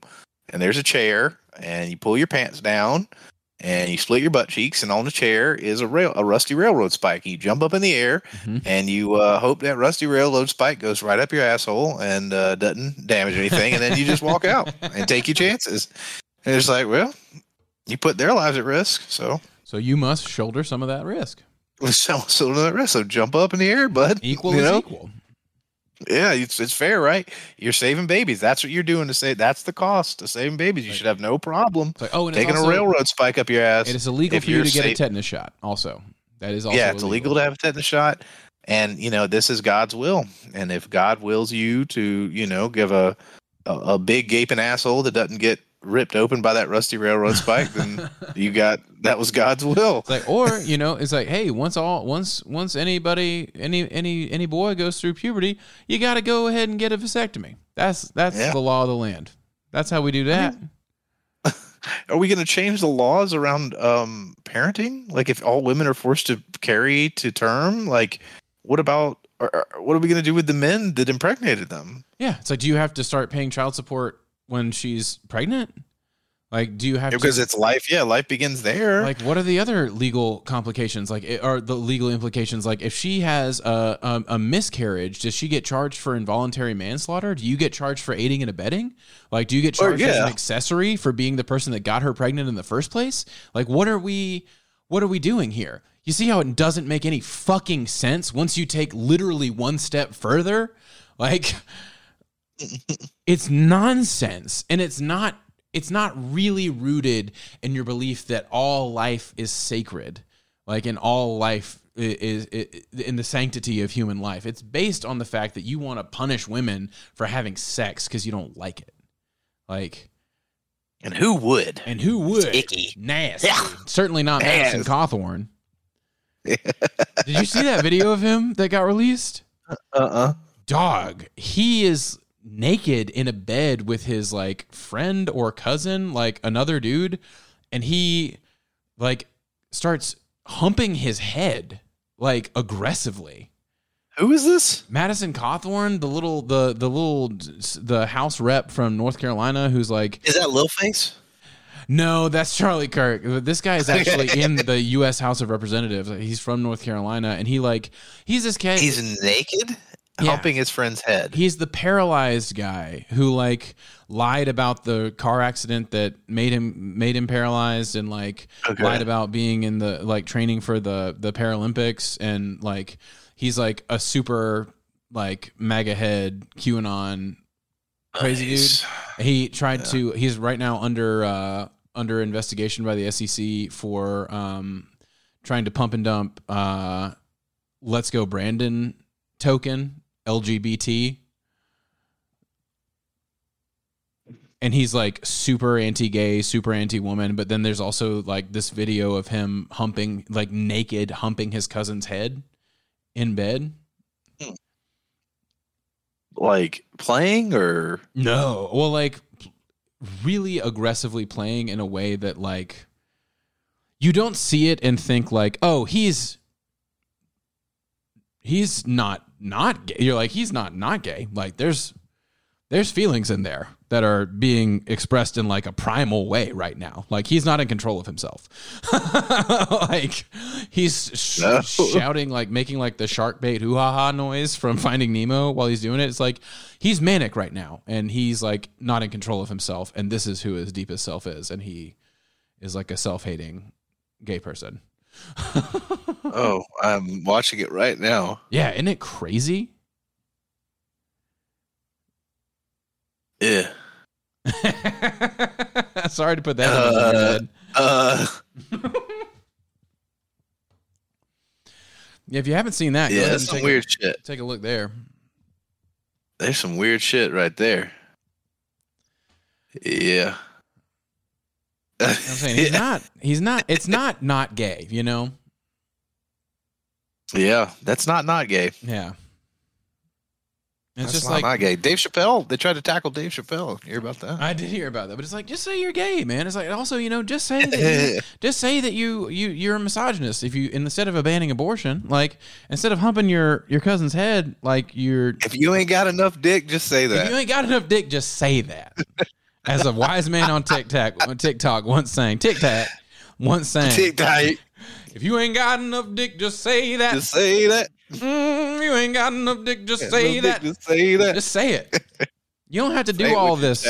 Speaker 1: and there's a chair and you pull your pants down and you split your butt cheeks and on the chair is a rail a rusty railroad spike. You jump up in the air
Speaker 2: Mhm.
Speaker 1: and you uh, hope that rusty railroad spike goes right up your asshole and uh, doesn't damage anything and then you just walk out and take your chances. And it's like, well, you put their lives at risk, so
Speaker 2: so you must shoulder some of that risk
Speaker 1: so so that risk. So jump up in the air, bud.
Speaker 2: equal
Speaker 1: you
Speaker 2: is
Speaker 1: know?
Speaker 2: equal
Speaker 1: Yeah, it's it's fair, right? You're saving babies. That's what you're doing to say. That's the cost of saving babies. You should have no problem
Speaker 2: like oh and
Speaker 1: taking
Speaker 2: also,
Speaker 1: a railroad spike up your ass.
Speaker 2: it is illegal for you to get a tetanus shot also that is also
Speaker 1: yeah, it's illegal to have a tetanus shot, and you know this is God's will. And if God wills you to, you know, give a a, a big gaping asshole that doesn't get ripped open by that rusty railroad spike, then you got that was God's will.
Speaker 2: It's like, or you know, it's like, hey, once all once once anybody any any any boy goes through puberty, you got to go ahead and get a vasectomy. That's that's
Speaker 1: Yeah.
Speaker 2: the law of the land. That's how we do that.
Speaker 1: Are we going to change the laws around um, parenting? Like, if all women are forced to carry to term, like, what about or, or what are we going to do with the men that impregnated them?
Speaker 2: Yeah, it's like, do you have to start paying child support when she's pregnant? Like, do you have
Speaker 1: Because
Speaker 2: to?
Speaker 1: it's life. Yeah, life begins there.
Speaker 2: like, what are the other legal complications? Like, it- are the legal implications? Like, if she has a, a a miscarriage, does she get charged for involuntary manslaughter? Do you get charged for aiding and abetting? Like, do you get
Speaker 1: Or,
Speaker 2: charged as an accessory for being the person that got her pregnant in the first place? Like, what are we? What are we doing here? You see how it doesn't make any fucking sense once you take literally one step further? Like, it's nonsense and it's not it's not really rooted in your belief that all life is sacred like in all life i- is, is, in the sanctity of human life it's based on the fact that you want to punish women for having sex because you don't like it like
Speaker 1: and who would?
Speaker 2: and who would
Speaker 1: icky.
Speaker 2: nasty
Speaker 1: Yeah.
Speaker 2: certainly not Madison
Speaker 1: Nasty.
Speaker 2: Cawthorn did you see that video of him that got released
Speaker 1: Uh uh
Speaker 2: dog he is naked in a bed with his like friend or cousin like another dude and he like starts humping his head like aggressively
Speaker 1: Who is this?
Speaker 2: madison cawthorn the little the the little the house rep from north carolina who's like
Speaker 1: Is that Lil Face?
Speaker 2: no, that's Charlie Kirk. This guy is actually in the U.S. House of Representatives. He's from North Carolina, and he like he's this cat.
Speaker 1: He's naked,
Speaker 2: Yeah.
Speaker 1: humping his friend's head.
Speaker 2: He's the paralyzed guy who like lied about the car accident that made him made him paralyzed and like
Speaker 1: Okay.
Speaker 2: lied about being in the like training for the the Paralympics and like he's like a super like mega head QAnon crazy
Speaker 1: Nice.
Speaker 2: dude. He tried to he's right now under uh under investigation by the SEC for um trying to pump and dump uh Let's Go Brandon token LGBT. And he's like super anti-gay, super anti-woman, but then there's also like this video of him humping like naked humping his cousin's head in bed.
Speaker 1: Like playing or
Speaker 2: No. Well, like really aggressively playing in a way that like you don't see it and think like, "Oh, he's he's not not gay." You're like, "He's not not gay." Like there's there's feelings in there that are being expressed in like a primal way right now. Like he's not in control of himself. like he's sh-
Speaker 1: No.
Speaker 2: shouting, like making like the shark bait hoo ha ha noise from Finding Nemo while he's doing it. It's like he's manic right now, and he's like not in control of himself. And this is who his deepest self is, and he is like a self hating gay person.
Speaker 1: oh, I'm watching it right now.
Speaker 2: Yeah, isn't it crazy?
Speaker 1: Yeah.
Speaker 2: Sorry to put that in
Speaker 1: Uh,
Speaker 2: head.
Speaker 1: Uh,
Speaker 2: Yeah, if you haven't seen that,
Speaker 1: yeah, that's some weird
Speaker 2: A,
Speaker 1: shit.
Speaker 2: take a look there.
Speaker 1: There's some weird shit right there. Yeah.
Speaker 2: I'm saying he's not. He's not. It's not not gay. You know.
Speaker 1: yeah, that's not not gay.
Speaker 2: Yeah. It's
Speaker 1: That's
Speaker 2: just
Speaker 1: not
Speaker 2: like
Speaker 1: not gay. Dave Chappelle. They tried to tackle Dave Chappelle. You hear about that?
Speaker 2: I did hear about that, but it's like just say you're gay, man. It's like also you know just say that you, just say that you you you're a misogynist. If you instead of banning abortion, like instead of humping your your cousin's head, like you're
Speaker 1: if you ain't got enough dick, just say that.
Speaker 2: if you ain't got enough dick, just say that. As a wise man on TikTok, TikTok once saying, TikTok once saying,
Speaker 1: TikTok.
Speaker 2: if you ain't got enough dick, just say that.
Speaker 1: Just say that.
Speaker 2: Mm, you ain't got enough dick, just say that.
Speaker 1: dick, Just say that.
Speaker 2: Just say it. You don't have to do all this.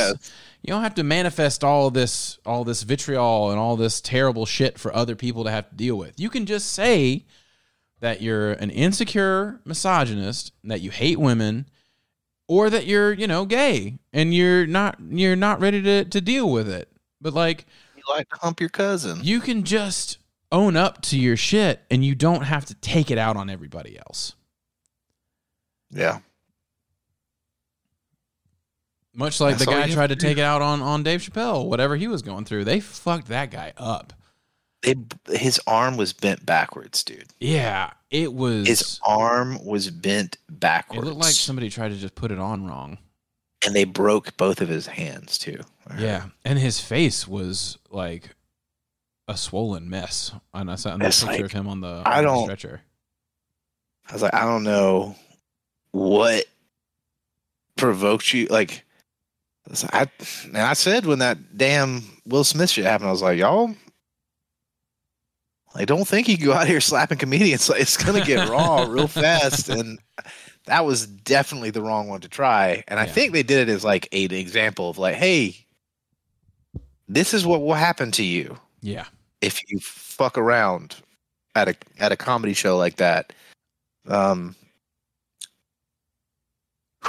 Speaker 2: You don't have to manifest all this, all this vitriol and all this terrible shit for other people to have to deal with. You can just say that you're an insecure misogynist, that you hate women, or that you're, you know, gay and you're not, you're not ready to to deal with it. But like,
Speaker 1: You like to hump your cousin.
Speaker 2: you can just own up to your shit, and you don't have to take it out on everybody else.
Speaker 1: yeah.
Speaker 2: Much like
Speaker 1: That's
Speaker 2: the guy tried to
Speaker 1: to
Speaker 2: take it out on on Dave Chappelle, whatever he was going through. They fucked that guy up.
Speaker 1: They, his arm was bent backwards, dude.
Speaker 2: Yeah, it was.
Speaker 1: His arm was bent backwards.
Speaker 2: it looked like somebody tried to just put it on wrong.
Speaker 1: and they broke both of his hands too.
Speaker 2: Yeah, and his face was like a swollen mess. And I saw on the picture
Speaker 1: like,
Speaker 2: of him on the, on the
Speaker 1: don't-
Speaker 2: stretcher.
Speaker 1: I was like, I don't know what provoked you. Like, I, like, I and I said when that damn Will Smith shit happened, I was like, y'all. I don't think you go out here slapping comedians. Like, it's gonna get raw real fast, and that was definitely the wrong one to try. And I
Speaker 2: Yeah.
Speaker 1: think they did it as like an example of like, hey, this is what will happen to you
Speaker 2: Yeah,
Speaker 1: if you fuck around at a at a comedy show like that. Um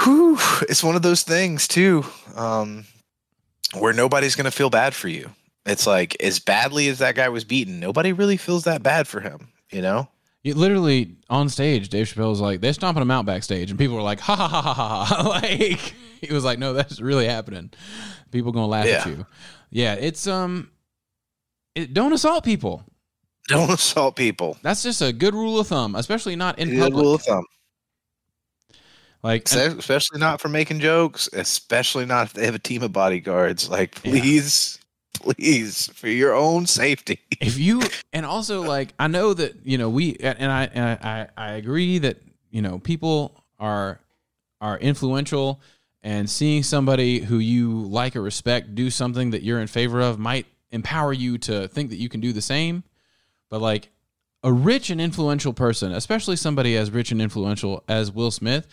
Speaker 1: whew, it's one of those things too, um where nobody's gonna feel bad for you. It's like as badly as that guy was beaten, nobody really feels that bad for him, you know?
Speaker 2: You literally on stage, Dave Chappelle was like, they're stomping him out backstage, and people were like, ha ha ha ha ha. like he was like, no, that's really happening. People gonna laugh at you. Yeah, it's um, it, don't assault people.
Speaker 1: Don't assault people.
Speaker 2: That's just a good rule of thumb, especially not in
Speaker 1: Good
Speaker 2: public.
Speaker 1: rule of thumb.
Speaker 2: Like, and-
Speaker 1: Especially not for making jokes, especially not if they have a team of bodyguards. Like,
Speaker 2: Yeah.
Speaker 1: Please, for your own safety.
Speaker 2: if you and also like I know that you know we and I and I I agree that you know people are are influential and seeing somebody who you like or respect do something that you're in favor of might empower you to think that you can do the same but like a rich and influential person especially somebody as rich and influential as Will Smith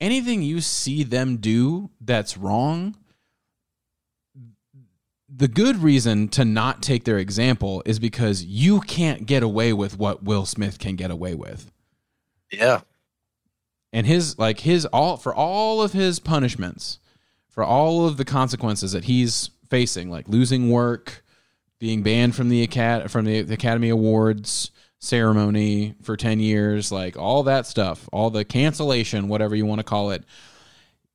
Speaker 2: anything you see them do that's wrong the good reason to not take their example is because you can't get away with what Will Smith can get away with.
Speaker 1: Yeah.
Speaker 2: And his like his all for all of his punishments, for all of the consequences that he's facing, like losing work, being banned from the acad from the, Academy Awards ceremony for 10 years, like all that stuff, all the cancellation, whatever you want to call it.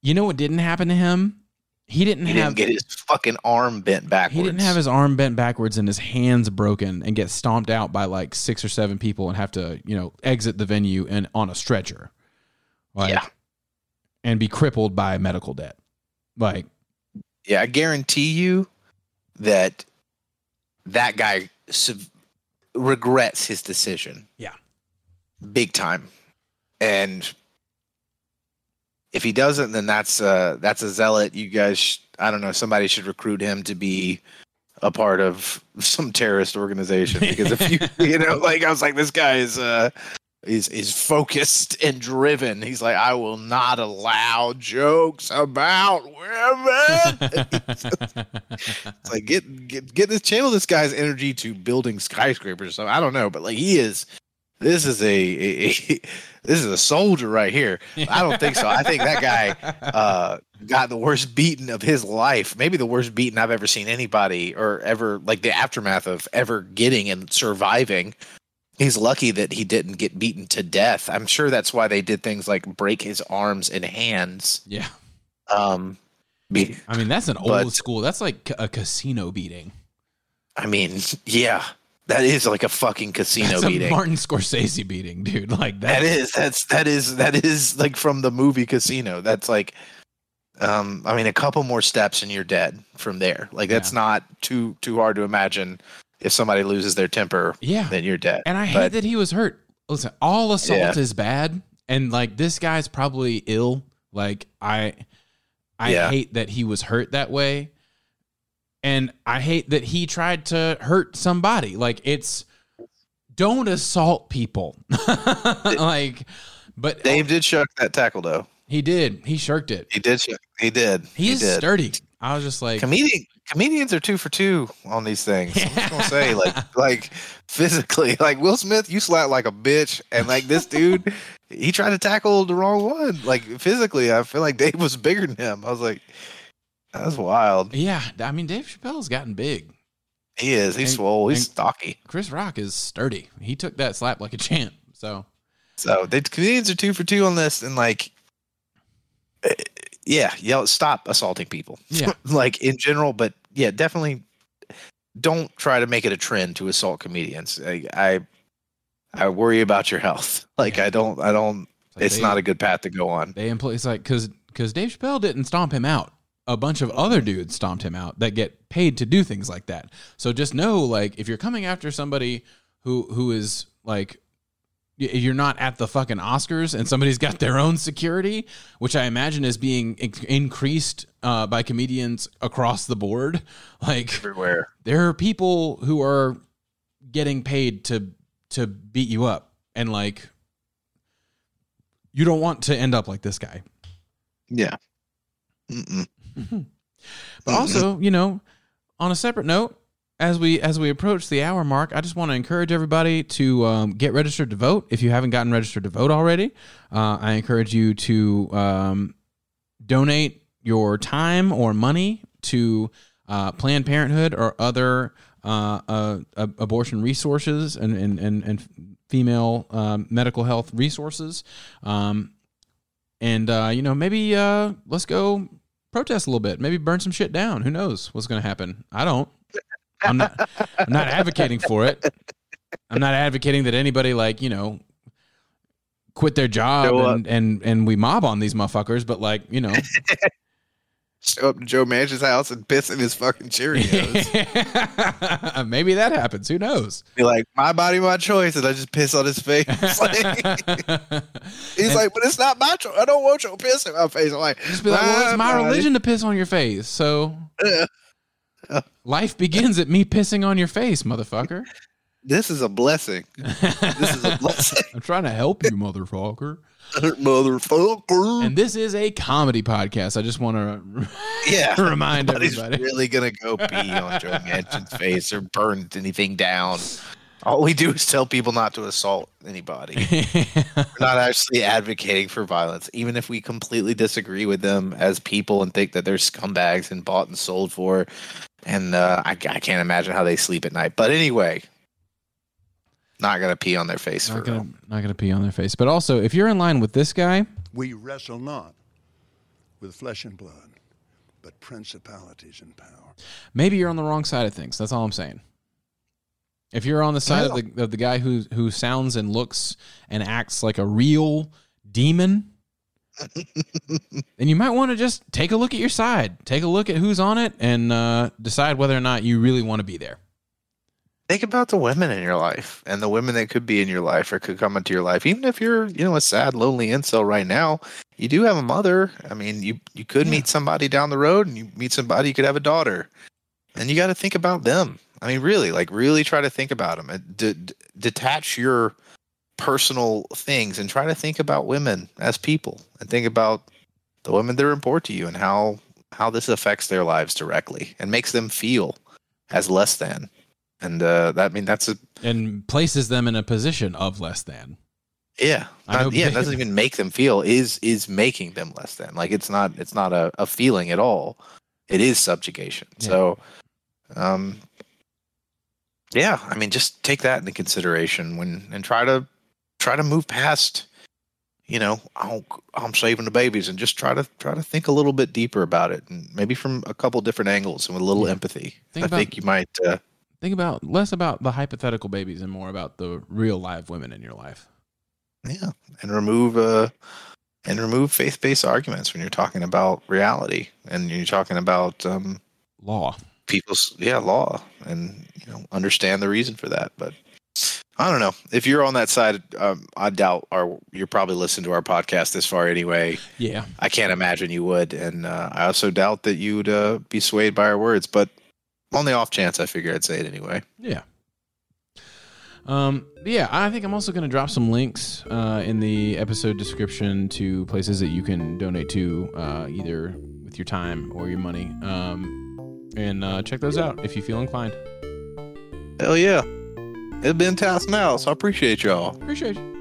Speaker 2: You know what didn't happen to him? He didn't
Speaker 1: He
Speaker 2: have
Speaker 1: didn't get his fucking arm bent backwards.
Speaker 2: He didn't have his arm bent backwards and his hands broken and get stomped out by like six or seven people and have to, you know, exit the venue and on a stretcher. Like,
Speaker 1: Yeah.
Speaker 2: And be crippled by medical debt. Like,
Speaker 1: Yeah, I guarantee you that that guy sev- regrets his decision.
Speaker 2: Yeah.
Speaker 1: Big time. And if he doesn't, then that's uh that's a zealot. You guys, sh- I don't know. Somebody should recruit him to be a part of some terrorist organization because if you you know, like I was like, this guy is uh is is focused and driven. He's like, I will not allow jokes about women. It's like get get get this channel this guy's energy to building skyscrapers or something. I don't know, but like he is this is a, a, a this is a soldier right here. I don't think so. I think that guy uh got the worst beating of his life. Maybe the worst beating I've ever seen anybody or ever like the aftermath of ever getting and surviving. He's lucky that he didn't get beaten to death. I'm sure that's why they did things like break his arms and hands.
Speaker 2: yeah.
Speaker 1: Um be-
Speaker 2: I mean, that's an
Speaker 1: But-
Speaker 2: old school. That's like a casino beating.
Speaker 1: I mean, yeah, that is like a fucking casino
Speaker 2: That's a
Speaker 1: beating.
Speaker 2: Martin Scorsese beating, dude. Like that.
Speaker 1: that is that's that is that is like from the movie Casino. That's like, um, I mean, a couple more steps and you're dead from there. Like that's
Speaker 2: Yeah.
Speaker 1: not too too hard to imagine. If somebody loses their temper,
Speaker 2: Yeah.
Speaker 1: then you're dead.
Speaker 2: And I hate
Speaker 1: But-
Speaker 2: that he was hurt. Listen, all assault
Speaker 1: Yeah.
Speaker 2: is bad, and like this guy's probably ill. Like I, I
Speaker 1: Yeah.
Speaker 2: hate that he was hurt that way, and I hate that he tried to hurt somebody. Like it's don't assault people. like, but
Speaker 1: Dave did shuck that tackle though.
Speaker 2: he did. He shirked it.
Speaker 1: He did. He did.
Speaker 2: He's
Speaker 1: he did.
Speaker 2: sturdy. I was just like,
Speaker 1: Comedian comedians are two for two on these things. I'm just gonna say, like, like physically, like Will Smith, you slap like a bitch, and like this dude, he tried to tackle the wrong one. Like physically, I feel like Dave was bigger than him. I was like, that's wild.
Speaker 2: yeah. I mean, Dave Chappelle's gotten big.
Speaker 1: He is. He's
Speaker 2: And-
Speaker 1: swole. He's stocky.
Speaker 2: Chris Rock is sturdy. He took that slap like a champ. So
Speaker 1: So the comedians are two for two on this, and like, eh, yeah, yell stop assaulting people.
Speaker 2: Yeah.
Speaker 1: like in general, but yeah, definitely don't try to make it a trend to assault comedians. I I, I worry about your health. Like I don't I don't
Speaker 2: Like
Speaker 1: it's
Speaker 2: they-
Speaker 1: not a good path to go on.
Speaker 2: They employ it's like because because Dave Chappelle didn't stomp him out. A bunch of other dudes stomped him out that get paid to do things like that. So just know, like, if you're coming after somebody who who is like, you're not at the fucking Oscars and somebody's got their own security, which I imagine is being in- increased uh, by comedians across the board. Like,
Speaker 1: Everywhere.
Speaker 2: there are people who are getting paid to to beat you up and like you don't want to end up like this guy
Speaker 1: Yeah. Mm-mm.
Speaker 2: But also you know on a separate note as we as we approach the hour mark i just want to encourage everybody to um, get registered to vote if you haven't gotten registered to vote already uh, i encourage you to um, donate your time or money to uh, Planned Parenthood or other uh, uh, abortion resources and and and, and female um, medical health resources. Um, and uh, you know, maybe uh, let's go protest a little bit. Maybe burn some shit down. Who knows what's going to happen? I don't. I'm not. I'm not advocating for it. I'm not advocating that anybody like you know quit their job and, and and we mob on these motherfuckers. But like you know,
Speaker 1: Show up to Joe Manchin's house and piss in his fucking Cheerios.
Speaker 2: maybe that happens. Who knows?
Speaker 1: Be like, my body, my choice, and I just piss on his face. Like, he's like, but it's not my choice. I don't want your piss in my face. I'm like,
Speaker 2: Just be like, well, it's my
Speaker 1: body.
Speaker 2: religion to piss on your face. So life begins at me pissing on your face, motherfucker.
Speaker 1: This is a blessing. This is a blessing,
Speaker 2: I'm trying to help you, motherfucker.
Speaker 1: motherfucker.
Speaker 2: And this is a comedy podcast. I just want to
Speaker 1: yeah,
Speaker 2: remind everybody.
Speaker 1: really gonna go pee on Joe Manchin's face or burn anything down. All we do is tell people not to assault anybody. We're not actually advocating for violence, even if we completely disagree with them as people and think that they're scumbags and bought and sold for. And uh, I, I can't imagine how they sleep at night. But anyway, not gonna pee on their face
Speaker 2: not
Speaker 1: for
Speaker 2: gonna
Speaker 1: real.
Speaker 2: not gonna pee on their face. But also, if you're in line with this guy,
Speaker 6: We wrestle not with flesh and blood, but principalities and power.
Speaker 2: maybe you're on the wrong side of things. That's all I'm saying. If you're on the side of the of the guy who who sounds and looks and acts like a real demon, then you might want to just take a look at your side, take a look at who's on it, and uh, decide whether or not you really want to be there.
Speaker 1: Think about the women in your life and the women that could be in your life or could come into your life. Even if you're, you know, a sad, lonely incel right now, you do have a mother. I mean, you you could meet somebody down the road, and you meet somebody you could have a daughter, and you got to think about them. I mean, really, like really try to think about them. D- d- detach your personal things and try to think about women as people, and think about the women that are important to you and how how this affects their lives directly and makes them feel as less than. And uh, that I mean that's a
Speaker 2: And places them in a position of less than.
Speaker 1: yeah, not, yeah. It doesn't even make them feel is is making them less than. Like it's not it's not a, a feeling at all. It is subjugation.
Speaker 2: Yeah.
Speaker 1: So, um, yeah. I mean, just take that into consideration when and try to try to move past. You know, oh, I'm saving the babies, and just try to try to think a little bit deeper about it, and maybe from a couple different angles and with a little
Speaker 2: Yeah.
Speaker 1: empathy.
Speaker 2: Think
Speaker 1: I
Speaker 2: about-
Speaker 1: think you might. Uh,
Speaker 2: Think about less about the hypothetical babies and more about the real live women in your life.
Speaker 1: Yeah, and remove uh and remove faith-based arguments when you're talking about reality and you're talking about um
Speaker 2: Law.
Speaker 1: people's yeah law and you know understand the reason for that. But I don't know if you're on that side. Um, I doubt our you're probably listening to our podcast this far anyway.
Speaker 2: Yeah.
Speaker 1: I can't imagine you would, and uh, I also doubt that you'd uh, be swayed by our words. But on the off chance, I figure I'd say it anyway.
Speaker 2: Yeah. Um, yeah, I think I'm also going to drop some links uh, in the episode description to places that you can donate to, uh, either with your time or your money. Um, and uh, check those out if you feel inclined.
Speaker 1: Hell yeah, it's been task now, so I appreciate y'all.
Speaker 2: Appreciate you.